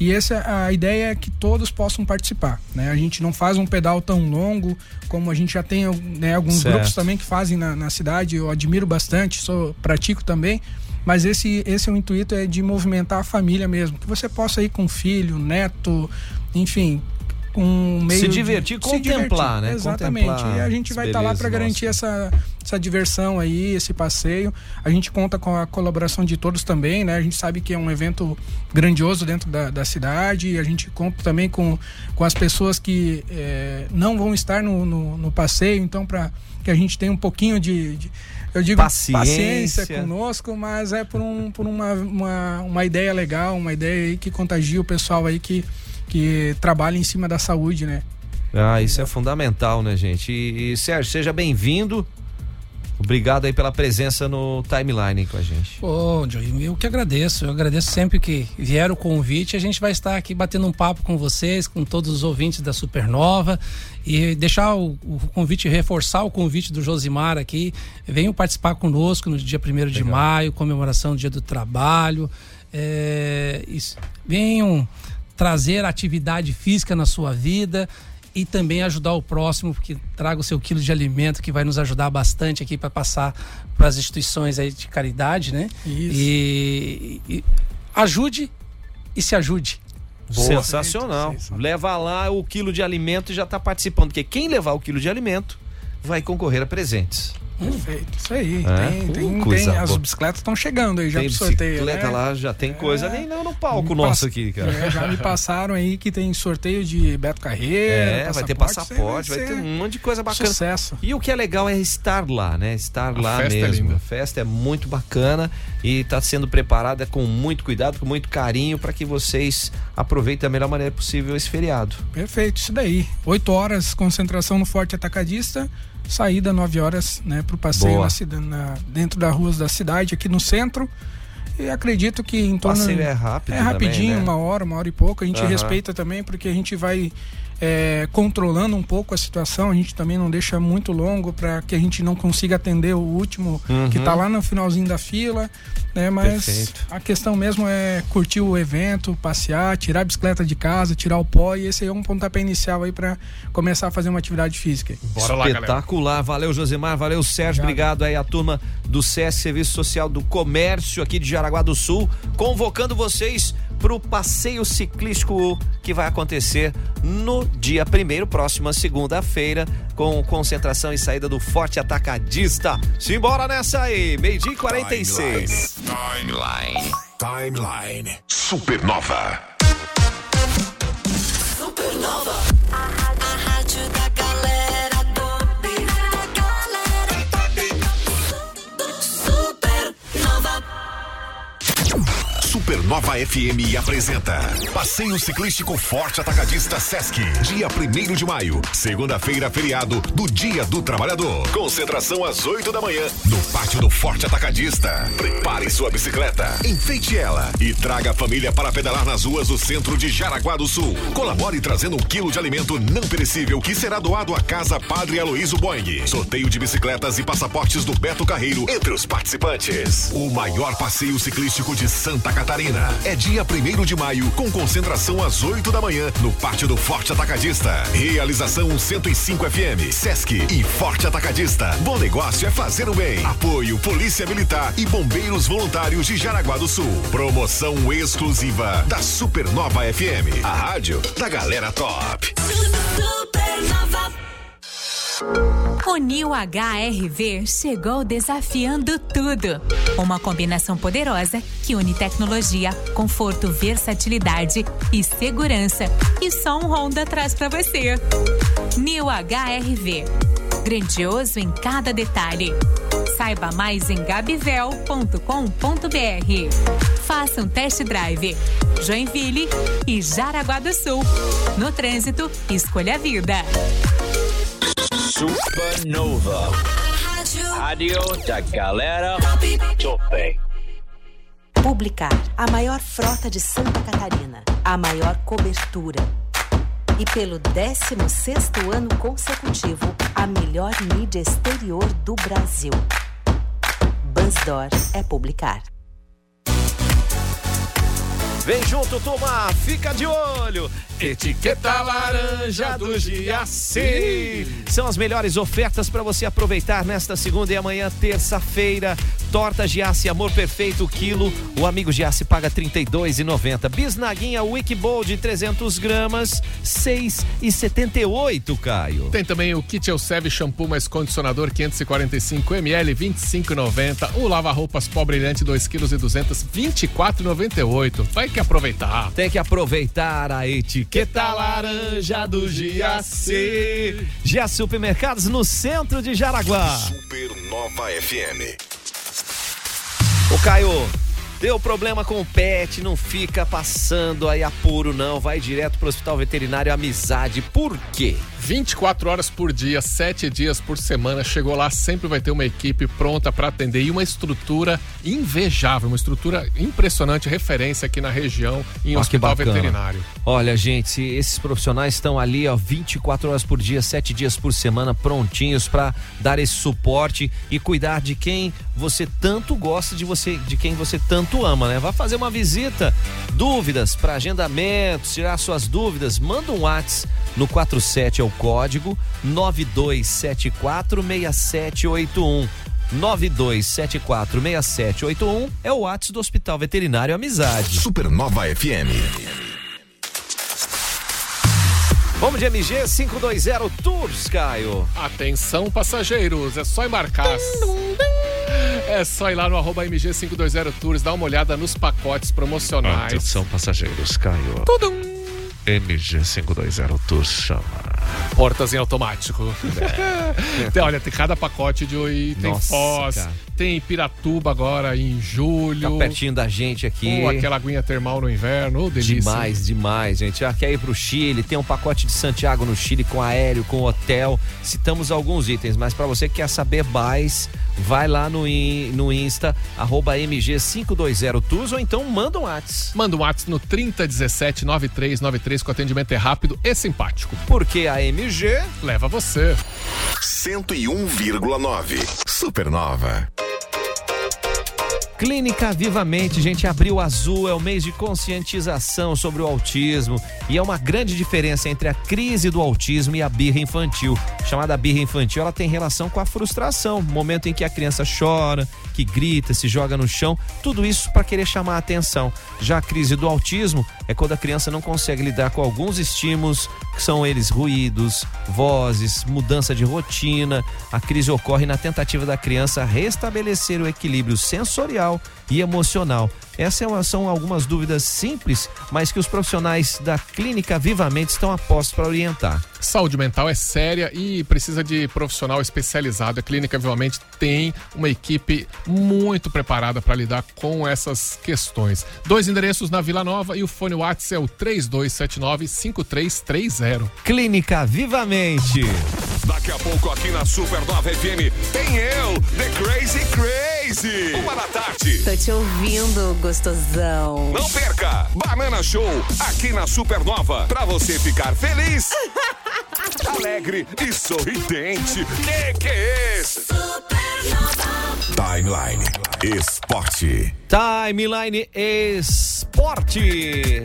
E essa a ideia é que todos possam participar. Né? A gente não faz um pedal tão longo como a gente já tem né, alguns Certo. grupos também que fazem na, na cidade. Eu admiro bastante, sou pratico também. Mas esse, esse é o intuito é de movimentar a família mesmo. Que você possa ir com filho, neto, enfim, com um meio Se divertir, de, contemplar, né? Exatamente. Contemplar e a gente vai estar lá belezas para garantir essa, essa diversão aí, esse passeio. A gente conta com a colaboração de todos também, né? A gente sabe que é um evento grandioso dentro da, da cidade e a gente conta também com, com as pessoas que é, não vão estar no, no, no passeio, então para que a gente tenha um pouquinho de, de eu digo Paciência. paciência. conosco, mas é por, um, por uma, uma, uma ideia legal, uma ideia aí que contagia o pessoal aí que, que trabalha em cima da saúde, né? Ah, isso é fundamental, né, gente? E, e Sérgio, seja bem-vindo. Obrigado aí pela presença no timeline com a gente. Pô, Joey, eu que agradeço. Eu agradeço sempre que vier o convite. A gente vai estar aqui batendo um papo com vocês, com todos os ouvintes da Supernova. E deixar o, o convite, reforçar o convite do Josimar aqui. Venham participar conosco no dia 1 de maio, comemoração do Dia do Trabalho. É, isso, venham trazer atividade física na sua vida e também ajudar o próximo, porque traga o seu quilo de alimento que vai nos ajudar bastante aqui para passar para as instituições aí de caridade, né? Isso. E, e ajude e se ajude. Sensacional. Sensacional. Leva lá o quilo de alimento e já está participando, porque quem levar o quilo de alimento vai concorrer a presentes. Perfeito, isso aí. É? Tem, tem, Uh, coisa tem- as bicicletas estão chegando aí já tem pro sorteio. bicicleta né? lá, já tem coisa É. nem não no palco nosso aqui, cara. É, já me passaram aí que tem sorteio de Beto Carreira. É, vai ter passaporte, aí vai ter um monte de coisa bacana. Sucesso. E o que é legal é estar lá, né? Estar A lá festa é mesmo. linda. a festa é muito bacana e está sendo preparada com muito cuidado, com muito carinho para que vocês aproveitem da melhor maneira possível esse feriado. Perfeito, isso daí. Oito horas, concentração no Forte Atacadista. Saída nove horas, né, pro passeio Boa. na, na- dentro das ruas da cidade, aqui no centro. E acredito que em O torno. passeio é rápido É também, rapidinho, né? uma hora, uma hora e pouco. A gente Aham. respeita também, porque a gente vai é, controlando um pouco a situação. A gente também não deixa muito longo para que a gente não consiga atender o último Uhum. que está lá no finalzinho da fila. Né? Mas Perfeito. a questão mesmo é curtir o evento, passear, tirar a bicicleta de casa, tirar o pó. E esse aí é um pontapé inicial aí para começar a fazer uma atividade física. Bora lá, galera. Espetacular. Valeu, Josemar. Valeu, Sérgio. Obrigado aí a turma do SES Serviço Social do Comércio aqui de Jaraguá do Sul, convocando vocês para o passeio ciclístico que vai acontecer no dia primeiro, próxima segunda-feira, com concentração e saída do Forte Atacadista. Simbora nessa aí, meio-dia e 46. Timeline. Timeline. Supernova. A Supernova FM apresenta Passeio Ciclístico Forte Atacadista Sesc. Dia 1 de maio, segunda-feira, feriado do Dia do Trabalhador. Concentração às 8 da manhã no pátio do Forte Atacadista. Prepare sua bicicleta, enfeite ela e traga a família para pedalar nas ruas do centro de Jaraguá do Sul. Colabore trazendo um quilo de alimento não perecível que será doado à Casa Padre Aloysio Boing. Sorteio de bicicletas e passaportes do Beto Carreiro entre os participantes. O maior passeio ciclístico de Santa Catarina. É dia 1 de maio, com concentração às 8 da manhã, no pátio do Forte Atacadista. Realização 105 FM, Sesc e Forte Atacadista. Bom negócio é fazer o bem. Apoio Polícia Militar e Bombeiros Voluntários de Jaraguá do Sul. Promoção exclusiva da Supernova FM, a rádio da galera top. Super Nova. O New HRV chegou desafiando tudo. Uma combinação poderosa que une tecnologia, conforto, versatilidade e segurança. E só um Honda traz pra você. New HRV. Grandioso em cada detalhe. Saiba mais em gabivel.com.br. Faça um test drive. Joinville e Jaraguá do Sul. No trânsito, escolha a vida. Supernova. Rádio Rádio da galera top. Publicar, a maior frota de Santa Catarina, a maior cobertura. E pelo 16º ano consecutivo, a melhor mídia exterior do Brasil. Bansdor é publicar. Vem junto, turma, fica de olho. Etiqueta laranja do Giaci. São as melhores ofertas para você aproveitar nesta segunda e amanhã, terça-feira. Torta Giasse Amor Perfeito, quilo. O amigo Giasse paga R$ 32,90. Bisnaguinha Wikibowl de 300 gramas, R$ 6,78, Caio. Tem também o Kit Elseve Shampoo mais condicionador 545ml, 25,90. O lava-roupas pó brilhante 2 kg e 200, 24,98. Vai que aproveitar. Tem que aproveitar a etiqueta laranja do Giasse. Giasse Supermercados no centro de Jaraguá. Supernova FM. Ô Caio, deu problema com o pet, não fica passando aí apuro não, vai direto pro Hospital Veterinário Amizade. Por quê? 24 horas por dia, 7 dias por semana. Chegou lá, sempre vai ter uma equipe pronta para atender e uma estrutura invejável, uma estrutura impressionante, referência aqui na região em que hospital veterinário. Olha, gente, se esses profissionais estão ali, ó, 24 horas por dia, 7 dias por semana, prontinhos para dar esse suporte e cuidar de quem você tanto gosta, de você, de quem você tanto ama, né? Vá fazer uma visita, dúvidas para agendamentos, tirar suas dúvidas, manda um WhatsApp no 47 é o código 92746781. 92746781 é o WhatsApp do Hospital Veterinário Amizade. Supernova FM. Vamos de MG 520 Tours, Caio. Atenção, passageiros, é só embarcar. É só ir lá no arroba MG520 Tours, dar uma olhada nos pacotes promocionais. Atenção, passageiros, Caio. Tudum. MG520 Tour chama. Portas em automático. Tem, olha, tem cada pacote de oi, tem Nossa, Foz, cara. tem Piratuba agora em julho. Tá pertinho da gente aqui. Ou aquela aguinha termal no inverno, ô delícia. Demais, demais, gente. Já quer ir pro Chile, tem um pacote de Santiago no Chile com aéreo, com hotel. Citamos alguns itens, mas para você que quer saber mais, vai lá no, in- no Insta, arroba MG520 Tours, ou então manda um WhatsApp. Manda um WhatsApp no 3017 9393 que o atendimento é rápido e simpático. Porque a MG leva você. 101,9. Supernova. Clínica Vivamente, gente, abril azul é o mês de conscientização sobre o autismo e é uma grande diferença entre a crise do autismo e a birra infantil. Chamada birra infantil, ela tem relação com a frustração, momento em que a criança chora, que grita, se joga no chão, tudo isso para querer chamar a atenção. Já a crise do autismo é quando a criança não consegue lidar com alguns estímulos, que são eles ruídos, vozes, mudança de rotina. A crise ocorre na tentativa da criança restabelecer o equilíbrio sensorial now. E emocional. Essas é são algumas dúvidas simples, mas que os profissionais da Clínica Vivamente estão a postos para orientar. Saúde mental é séria e precisa de profissional especializado. A Clínica Vivamente tem uma equipe muito preparada para lidar com essas questões. Dois endereços na Vila Nova e o fone WhatsApp é o 3279-5330. Clínica Vivamente. Daqui a pouco aqui na Supernova FM tem eu, The Crazy Crazy. Uma da tarde. Te ouvindo, gostosão. Não perca! Banana Show aqui na Supernova pra você ficar feliz, alegre e sorridente. Que que é esse? Timeline Esporte. Timeline Esporte.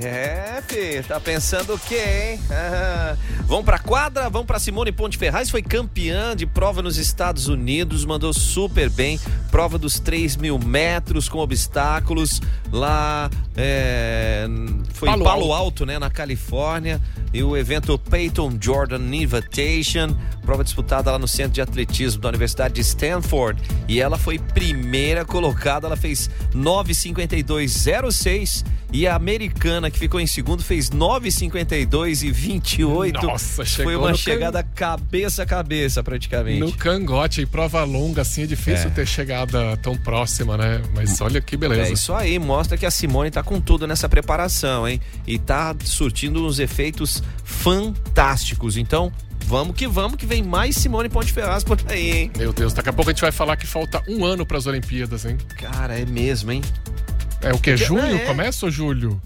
É, fi, tá pensando o quê, hein? Ah, vamos pra quadra, vamos pra Simone Ponte Ferraz, foi campeã de prova nos Estados Unidos, mandou super bem. Prova dos 3 mil metros com obstáculos lá. é, foi Palo em Palo Alto. Alto, né, na Califórnia. E o evento Peyton Jordan Invitation, prova disputada lá no Centro de Atletismo da Universidade de Stanford. E ela foi primeira colocada, ela fez 9,52,06. E a americana, que ficou em segundo, fez 9,52 e 28. Nossa, chegou Foi uma chegada cabeça a cabeça, praticamente. No cangote, em prova longa, assim, é difícil É. ter chegada tão próxima, né? Mas olha que beleza. É isso aí, mostra que a Simone tá com tudo nessa preparação, hein? E tá surtindo uns efeitos fantásticos. Então, vamos que vamos, que vem mais Simone Ponte Ferraz por aí, hein? Meu Deus, daqui a pouco a gente vai falar que falta um ano para as Olimpíadas, hein? Cara, é mesmo, hein? É o? Porque- Junho? é. Começa ou julho?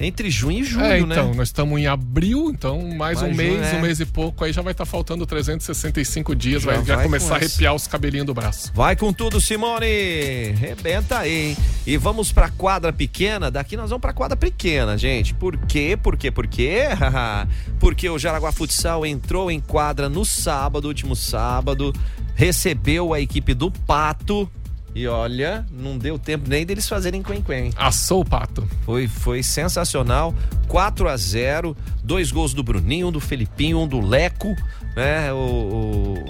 Entre junho e julho, é, então, né? nós estamos em abril, então mais, Mais um mês, junho, é. um mês e pouco, aí já vai estar faltando 365 dias, Já vai, já vai começar com a arrepiar os cabelinhos do braço. Vai com tudo, Simone! Rebenta aí, hein? E vamos pra quadra pequena. Daqui nós vamos pra quadra pequena, gente. Por quê? Por quê? Por quê? Porque o Jaraguá Futsal entrou em quadra no sábado, último sábado, recebeu a equipe do Pato. E olha, não deu tempo nem deles fazerem quen-quen. Assou o pato. Foi, foi sensacional. 4 a 0 dois gols do Bruninho, um do Felipinho, um do Leco. Né? O,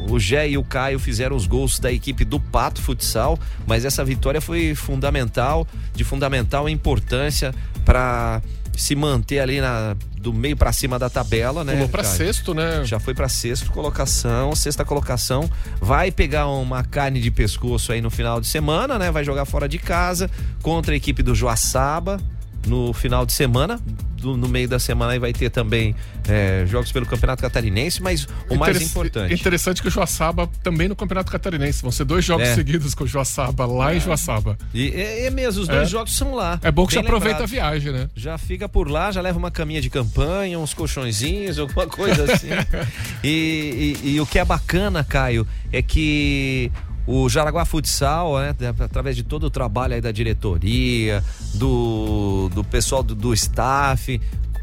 o, o Gé e o Caio fizeram os gols da equipe do Pato Futsal, mas essa vitória foi fundamental, de fundamental importância para se manter ali na, do meio para cima da tabela, né? Pulou pra Caio? sexto, né? Já foi pra sexta colocação, sexta colocação. Vai pegar uma carne de pescoço aí no final de semana, né? Vai jogar fora de casa contra a equipe do Joaçaba no final de semana. Do- no meio da semana aí vai ter também é, jogos pelo Campeonato Catarinense, mas o mais importante. Interessante que o Joaçaba também no Campeonato Catarinense. Vão ser dois jogos É. seguidos com o Joaçaba lá em Joaçaba. E é, é mesmo, os dois É. jogos são lá. É bom que já aproveita a viagem, né? Já fica por lá, já leva uma caminha de campanha, uns colchõezinhos, alguma coisa assim. e, e- e o que é bacana, Caio, é que o Jaraguá Futsal, né, através de todo o trabalho aí da diretoria, do, do pessoal do, do staff,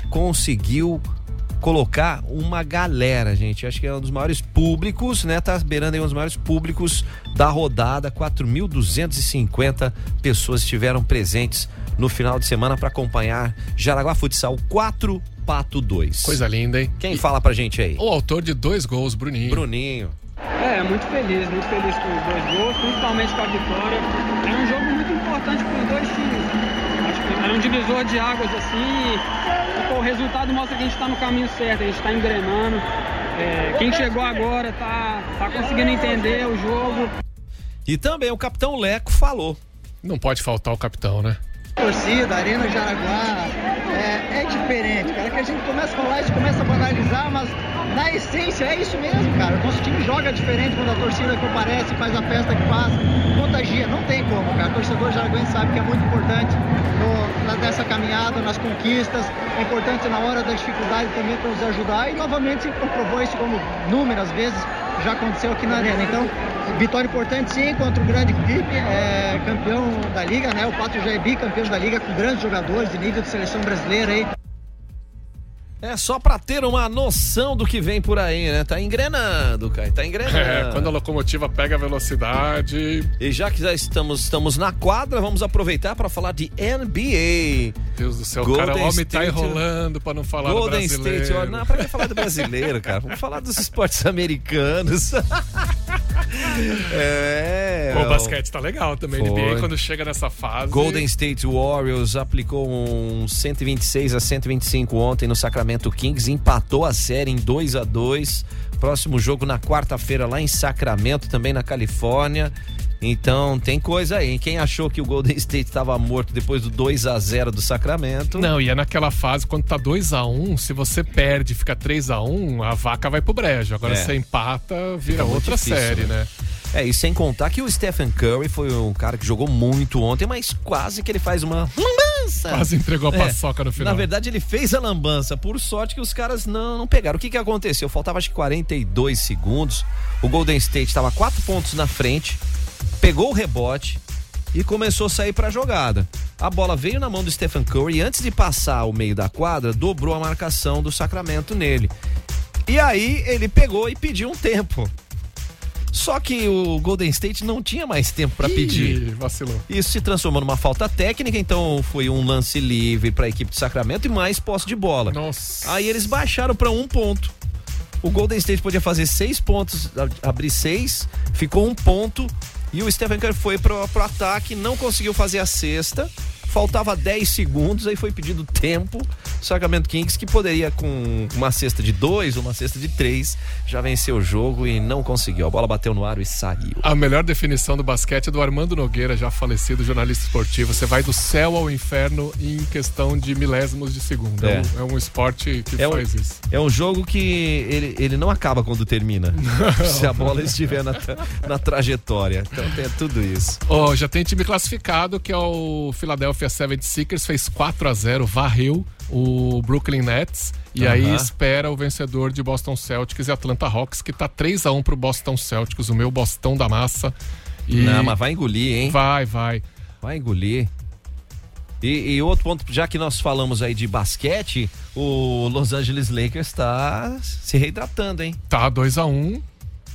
conseguiu colocar uma galera, gente. Acho que é um dos maiores públicos, né? Tá beirando aí um dos maiores públicos da rodada. 4.250 pessoas estiveram presentes no final de semana para acompanhar Jaraguá Futsal 4 Pato 2. Coisa linda, hein? Quem fala pra gente aí? O autor de dois gols, Bruninho. Bruninho. É, muito feliz, muito feliz com os dois gols, principalmente com a vitória. É um jogo muito importante para os dois times. Acho que é um divisor de águas assim. E, pô, o resultado mostra que a gente está no caminho certo, a gente está engrenando. É, quem chegou agora tá, tá conseguindo entender o jogo. E também o capitão Leco falou. Não pode faltar o capitão, né? Torcida, Arena Jaraguá, é, é diferente, cara. Que a gente começa a falar, a gente começa a banalizar, mas na essência é isso mesmo, cara. O nosso time joga diferente quando a torcida comparece, faz a festa que faz, contagia. Não tem como, cara. O torcedor jaraguense sabe que é muito importante no, nessa caminhada, nas conquistas. É importante na hora da dificuldade também para nos ajudar. E novamente comprovou isso como inúmeras vezes já aconteceu aqui na Arena. Então, vitória importante sim contra o grande equipe, é, campeão da Liga, né? O Pato já é bicampeão da Liga com grandes jogadores de nível de seleção brasileira aí. É só pra ter uma noção do que vem por aí, né? Tá engrenando, Caio. Tá engrenando. É, quando a locomotiva pega a velocidade. E já que já estamos, estamos na quadra, vamos aproveitar para falar de NBA. Deus do céu, o Golden cara, o homem tá State- enrolando pra não falar Golden do brasileiro. State, ó, não, pra que falar do brasileiro, cara? Vamos falar dos esportes americanos. é. O basquete tá legal também. Foi. NBA, quando chega nessa fase. Golden State Warriors aplicou um 126 a 125 ontem no Sacramento Kings, empatou a série em 2 a 2. Próximo jogo na quarta-feira lá em Sacramento, também na Califórnia. Então tem coisa aí. Quem achou que o Golden State estava morto depois do 2 a 0 do Sacramento? Não, e é naquela fase, quando tá 2x1, se você perde e fica 3x1, a vaca vai pro brejo. Agora É. você empata, vira Fica outra difícil, série, né? É, e sem contar que o Stephen Curry foi um cara que jogou muito ontem, mas quase que ele faz uma lambança. Quase entregou a É, paçoca no final. Na verdade, ele fez a lambança. Por sorte que os caras não, não pegaram. O que, que aconteceu? Faltava acho que 42 segundos. O Golden State estava quatro pontos na frente, pegou o rebote e começou a sair para a jogada. A bola veio na mão do Stephen Curry e antes de passar o meio da quadra, dobrou a marcação do Sacramento nele. E aí ele pegou e pediu um tempo. Só que o Golden State não tinha mais tempo para pedir. Vacilou. Isso se transformou numa falta técnica, então foi um lance livre para a equipe de Sacramento e mais posse de bola. Nossa. Aí eles baixaram para um ponto. O Golden State podia fazer seis pontos, abrir seis, ficou um ponto e o Stephen Curry foi pro, pro ataque, não conseguiu fazer a sexta. Faltava 10 segundos, aí foi pedido tempo Sacramento Kings que poderia com uma cesta de dois, uma cesta de três, já venceu o jogo e não conseguiu. A bola bateu no aro e saiu. A melhor definição do basquete é do Armando Nogueira, já falecido jornalista esportivo. Você vai do céu ao inferno em questão de milésimos de segundo. É, É. um, é um esporte que É um, faz isso. é um jogo que ele, ele não acaba quando termina. Se a bola estiver na, na trajetória. Então tem tudo isso. Ó, já tem time classificado que é o Philadelphia 76ers, fez 4 a 0 varreu o Brooklyn Nets e aí Aham. espera o vencedor de Boston Celtics e Atlanta Hawks, que tá 3 a 1 pro Boston Celtics, o meu Bostão da massa. E Não, mas vai engolir, hein? Vai, vai. Vai engolir. E, e outro ponto, já que nós falamos aí de basquete, o Los Angeles Lakers está se reidratando, hein? Tá 2 a 1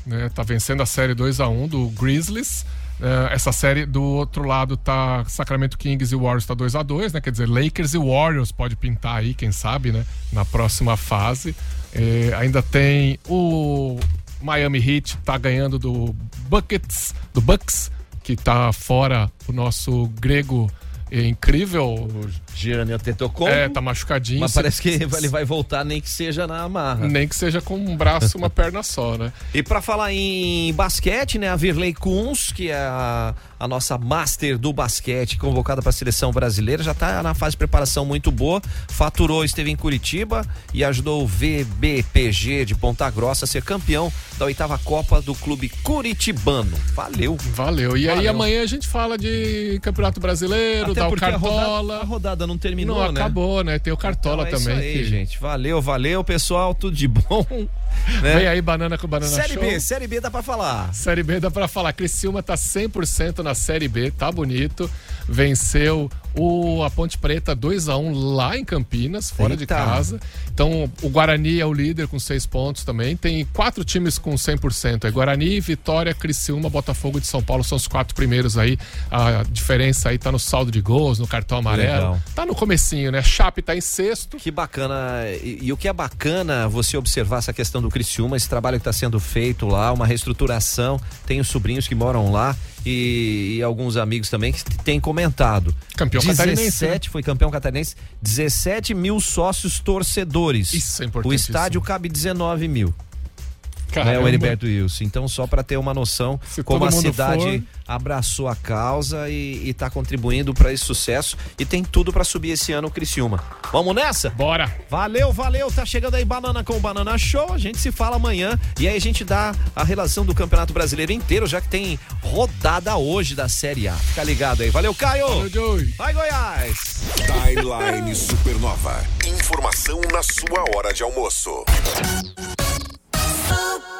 né? Tá vencendo a série 2 a 1 do Grizzlies. É, essa série do outro lado tá Sacramento Kings e Warriors tá 2 a 2 né? Quer dizer, Lakers e Warriors pode pintar aí, quem sabe, né? Na próxima fase. É, ainda tem o Miami Heat tá ganhando do Buckets, do Bucks, que tá fora o nosso grego é, incrível. Gianni Antetokounmpo. É, tá machucadinho. Mas parece que ele vai voltar nem que seja na amarra. Nem que seja com um braço uma perna só, né? E pra falar em basquete, né, a Virley Kunz, que é a, a nossa master do basquete, convocada para a seleção brasileira, já tá na fase de preparação muito boa. Faturou, esteve em Curitiba e ajudou o VBPG de Ponta Grossa a ser campeão da oitava Copa do Clube Curitibano. Valeu. Valeu. E aí Valeu. amanhã a gente fala de Campeonato Brasileiro, Até dá o porque a Cartola. rodada, a rodada não terminou, não né? acabou, né? Tem o Cartola Então é também. Isso aí, que- gente. Valeu, valeu, pessoal. Tudo de bom. né? Vem aí banana com banana Série show. B, Série B dá pra falar. Série B dá pra falar. Criciúma tá 100% na Série B, tá bonito. Venceu o, a Ponte Preta 2 a 1 lá em Campinas, fora de Eita. casa. Então, o Guarani é o líder com seis pontos também. Tem quatro times com 100%. É Guarani, Vitória, Criciúma, Botafogo de São Paulo são os quatro primeiros aí. A diferença aí tá no saldo de gols, no cartão amarelo. Legal. Tá no comecinho, né? Chape tá em sexto. Que bacana. E, e o que é bacana você observar essa questão do Criciúma, esse trabalho que está sendo feito lá, uma reestruturação. Tenho sobrinhos que moram lá e, e alguns amigos também que têm comentado. Campeão catarinense, 17, foi campeão catarinense, 17 mil sócios torcedores. Isso é O importantíssimo. estádio cabe 19 mil. Né, Caramba. o Heriberto Wilson. Então, só para ter uma noção Se como a cidade for- abraçou a causa e está contribuindo para esse sucesso e tem tudo para subir esse ano o Criciúma. Vamos nessa? Bora! Valeu, valeu. Tá chegando aí Banana com Banana Show. A gente se fala amanhã e aí a gente dá a relação do Campeonato Brasileiro inteiro, já que tem rodada hoje da Série A. Fica ligado aí. Valeu, Caio. Vai, Goiás. Timeline Supernova. Informação na sua hora de almoço. Oh.